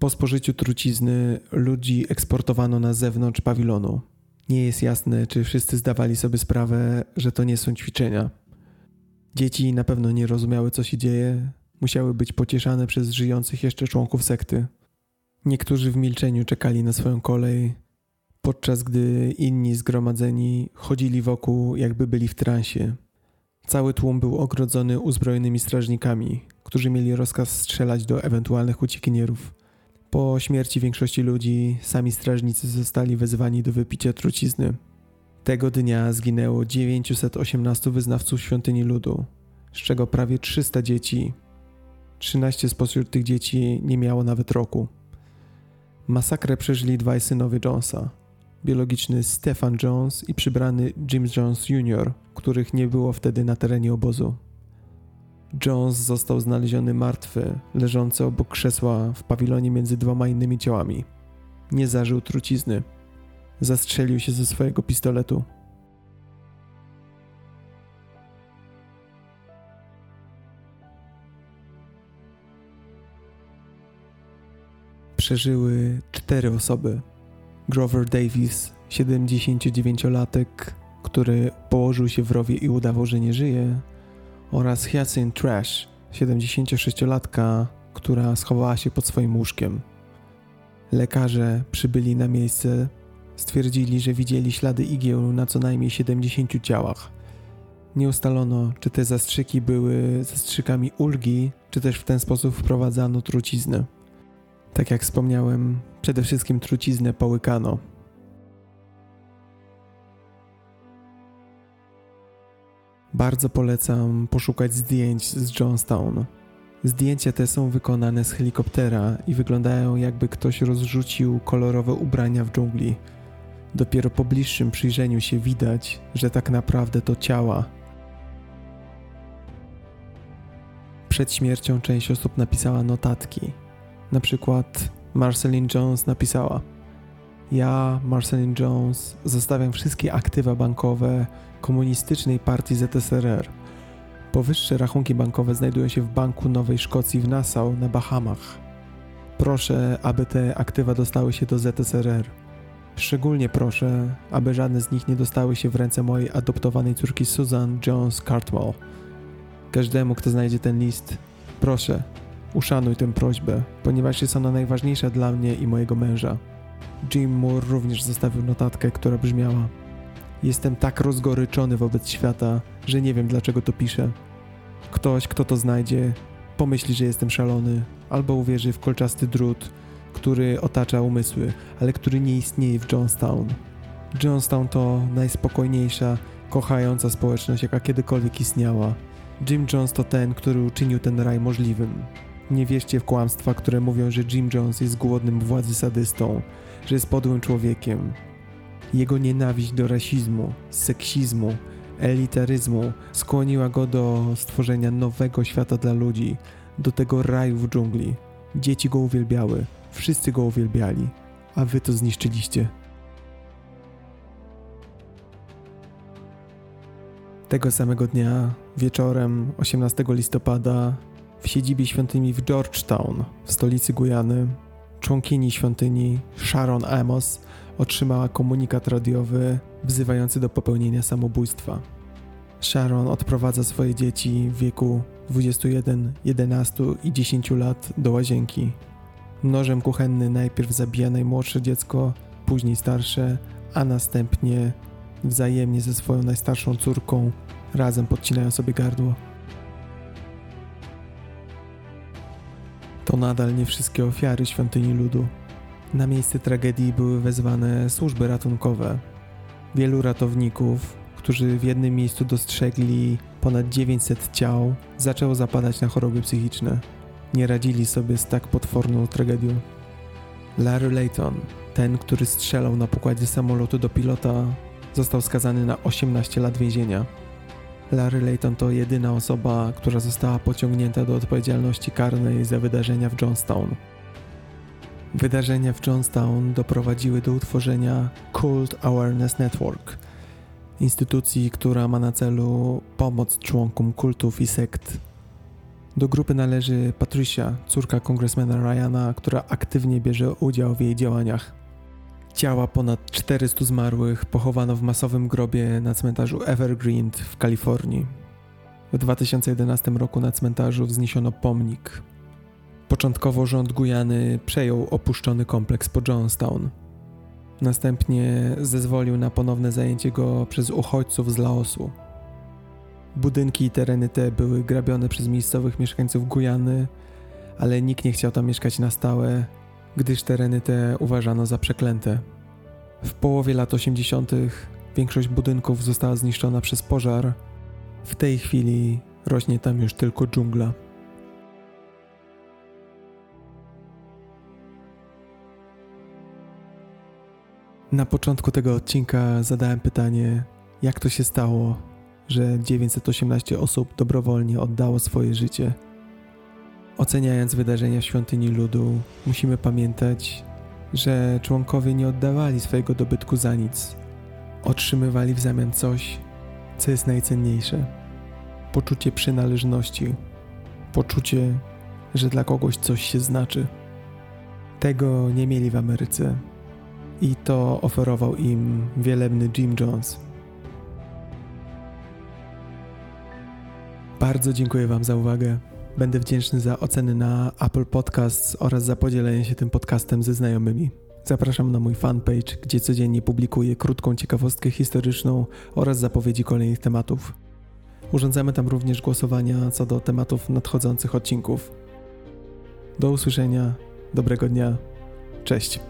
S1: Po spożyciu trucizny ludzi eksportowano na zewnątrz pawilonu. Nie jest jasne, czy wszyscy zdawali sobie sprawę, że to nie są ćwiczenia. Dzieci na pewno nie rozumiały, co się dzieje, musiały być pocieszane przez żyjących jeszcze członków sekty. Niektórzy w milczeniu czekali na swoją kolej, podczas gdy inni zgromadzeni chodzili wokół, jakby byli w transie. Cały tłum był ogrodzony uzbrojonymi strażnikami, którzy mieli rozkaz strzelać do ewentualnych uciekinierów. Po śmierci większości ludzi sami strażnicy zostali wezwani do wypicia trucizny. Tego dnia zginęło 918 wyznawców świątyni ludu, z czego prawie 300 dzieci. 13 spośród tych dzieci nie miało nawet roku. Masakrę przeżyli dwaj synowie Jonesa, biologiczny Stefan Jones i przybrany James Jones Jr., których nie było wtedy na terenie obozu. Jones został znaleziony martwy, leżący obok krzesła w pawilonie między dwoma innymi ciałami. Nie zażył trucizny. Zastrzelił się ze swojego pistoletu. Przeżyły cztery osoby. Grover Davis, 79-latek, który położył się w rowie i udawał, że nie żyje, oraz Hyacinth Trash, 76-latka, która schowała się pod swoim łóżkiem. Lekarze przybyli na miejsce, stwierdzili, że widzieli ślady igieł na co najmniej 70 ciałach. Nie ustalono, czy te zastrzyki były zastrzykami ulgi, czy też w ten sposób wprowadzano truciznę. Tak jak wspomniałem, przede wszystkim truciznę połykano. Bardzo polecam poszukać zdjęć z Johnstown. Zdjęcia te są wykonane z helikoptera i wyglądają jakby ktoś rozrzucił kolorowe ubrania w dżungli. Dopiero po bliższym przyjrzeniu się widać, że tak naprawdę to ciała. Przed śmiercią część osób napisała notatki. Na przykład Marceline Jones napisała: Ja, Marceline Jones, zostawiam wszystkie aktywa bankowe komunistycznej partii ZSRR. Powyższe rachunki bankowe znajdują się w Banku Nowej Szkocji w Nassau na Bahamach. Proszę, aby te aktywa dostały się do ZSRR. Szczególnie proszę, aby żadne z nich nie dostały się w ręce mojej adoptowanej córki Susan Jones Cartwell. Każdemu, kto znajdzie ten list, proszę, uszanuj tę prośbę, ponieważ jest ona najważniejsza dla mnie i mojego męża. Jim Moore również zostawił notatkę, która brzmiała: Jestem tak rozgoryczony wobec świata, że nie wiem dlaczego to piszę. Ktoś, kto to znajdzie, pomyśli, że jestem szalony, albo uwierzy w kolczasty drut, który otacza umysły, ale który nie istnieje w Johnstown. Johnstown to najspokojniejsza, kochająca społeczność, jaka kiedykolwiek istniała. Jim Jones to ten, który uczynił ten raj możliwym. Nie wierzcie w kłamstwa, które mówią, że Jim Jones jest głodnym władzy sadystą, że jest podłym człowiekiem. Jego nienawiść do rasizmu, seksizmu, elitaryzmu skłoniła go do stworzenia nowego świata dla ludzi, do tego raju w dżungli. Dzieci go uwielbiały, wszyscy go uwielbiali, a wy to zniszczyliście. Tego samego dnia, wieczorem 18 listopada, w siedzibie świątyni w Georgetown, w stolicy Gujany, członkini świątyni Sharon Amos otrzymała komunikat radiowy wzywający do popełnienia samobójstwa. Sharon odprowadza swoje dzieci w wieku 21, 11 i 10 lat do łazienki. Nożem kuchenny najpierw zabija najmłodsze dziecko, później starsze, a następnie wzajemnie ze swoją najstarszą córką razem podcinają sobie gardło. To nadal nie wszystkie ofiary świątyni ludu. Na miejsce tragedii były wezwane służby ratunkowe. Wielu ratowników, którzy w jednym miejscu dostrzegli ponad 900 ciał, zaczęło zapadać na choroby psychiczne. Nie radzili sobie z tak potworną tragedią. Larry Layton, ten, który strzelał na pokładzie samolotu do pilota, został skazany na 18 lat więzienia. Larry Layton to jedyna osoba, która została pociągnięta do odpowiedzialności karnej za wydarzenia w Johnstown. Wydarzenia w Johnstown doprowadziły do utworzenia Cult Awareness Network, instytucji, która ma na celu pomoc członkom kultów i sekt. Do grupy należy Patricia, córka kongresmena Ryana, która aktywnie bierze udział w jej działaniach. Ciała ponad 400 zmarłych pochowano w masowym grobie na cmentarzu Evergreen w Kalifornii. W 2011 roku na cmentarzu wzniesiono pomnik. Początkowo rząd Gujany przejął opuszczony kompleks po Johnstown. Następnie zezwolił na ponowne zajęcie go przez uchodźców z Laosu. Budynki i tereny te były grabione przez miejscowych mieszkańców Gujany, ale nikt nie chciał tam mieszkać na stałe, gdyż tereny te uważano za przeklęte. W połowie lat 80. większość budynków została zniszczona przez pożar. W tej chwili rośnie tam już tylko dżungla. Na początku tego odcinka zadałem pytanie, jak to się stało, że 918 osób dobrowolnie oddało swoje życie. Oceniając wydarzenia w świątyni ludu, musimy pamiętać, że członkowie nie oddawali swojego dobytku za nic. Otrzymywali w zamian coś, co jest najcenniejsze: poczucie przynależności, poczucie, że dla kogoś coś się znaczy. Tego nie mieli w Ameryce i to oferował im wielebny Jim Jones. Bardzo dziękuję Wam za uwagę. Będę wdzięczny za oceny na Apple Podcasts oraz za podzielenie się tym podcastem ze znajomymi. Zapraszam na mój fanpage, gdzie codziennie publikuję krótką ciekawostkę historyczną oraz zapowiedzi kolejnych tematów. Urządzamy tam również głosowania co do tematów nadchodzących odcinków. Do usłyszenia, dobrego dnia, cześć.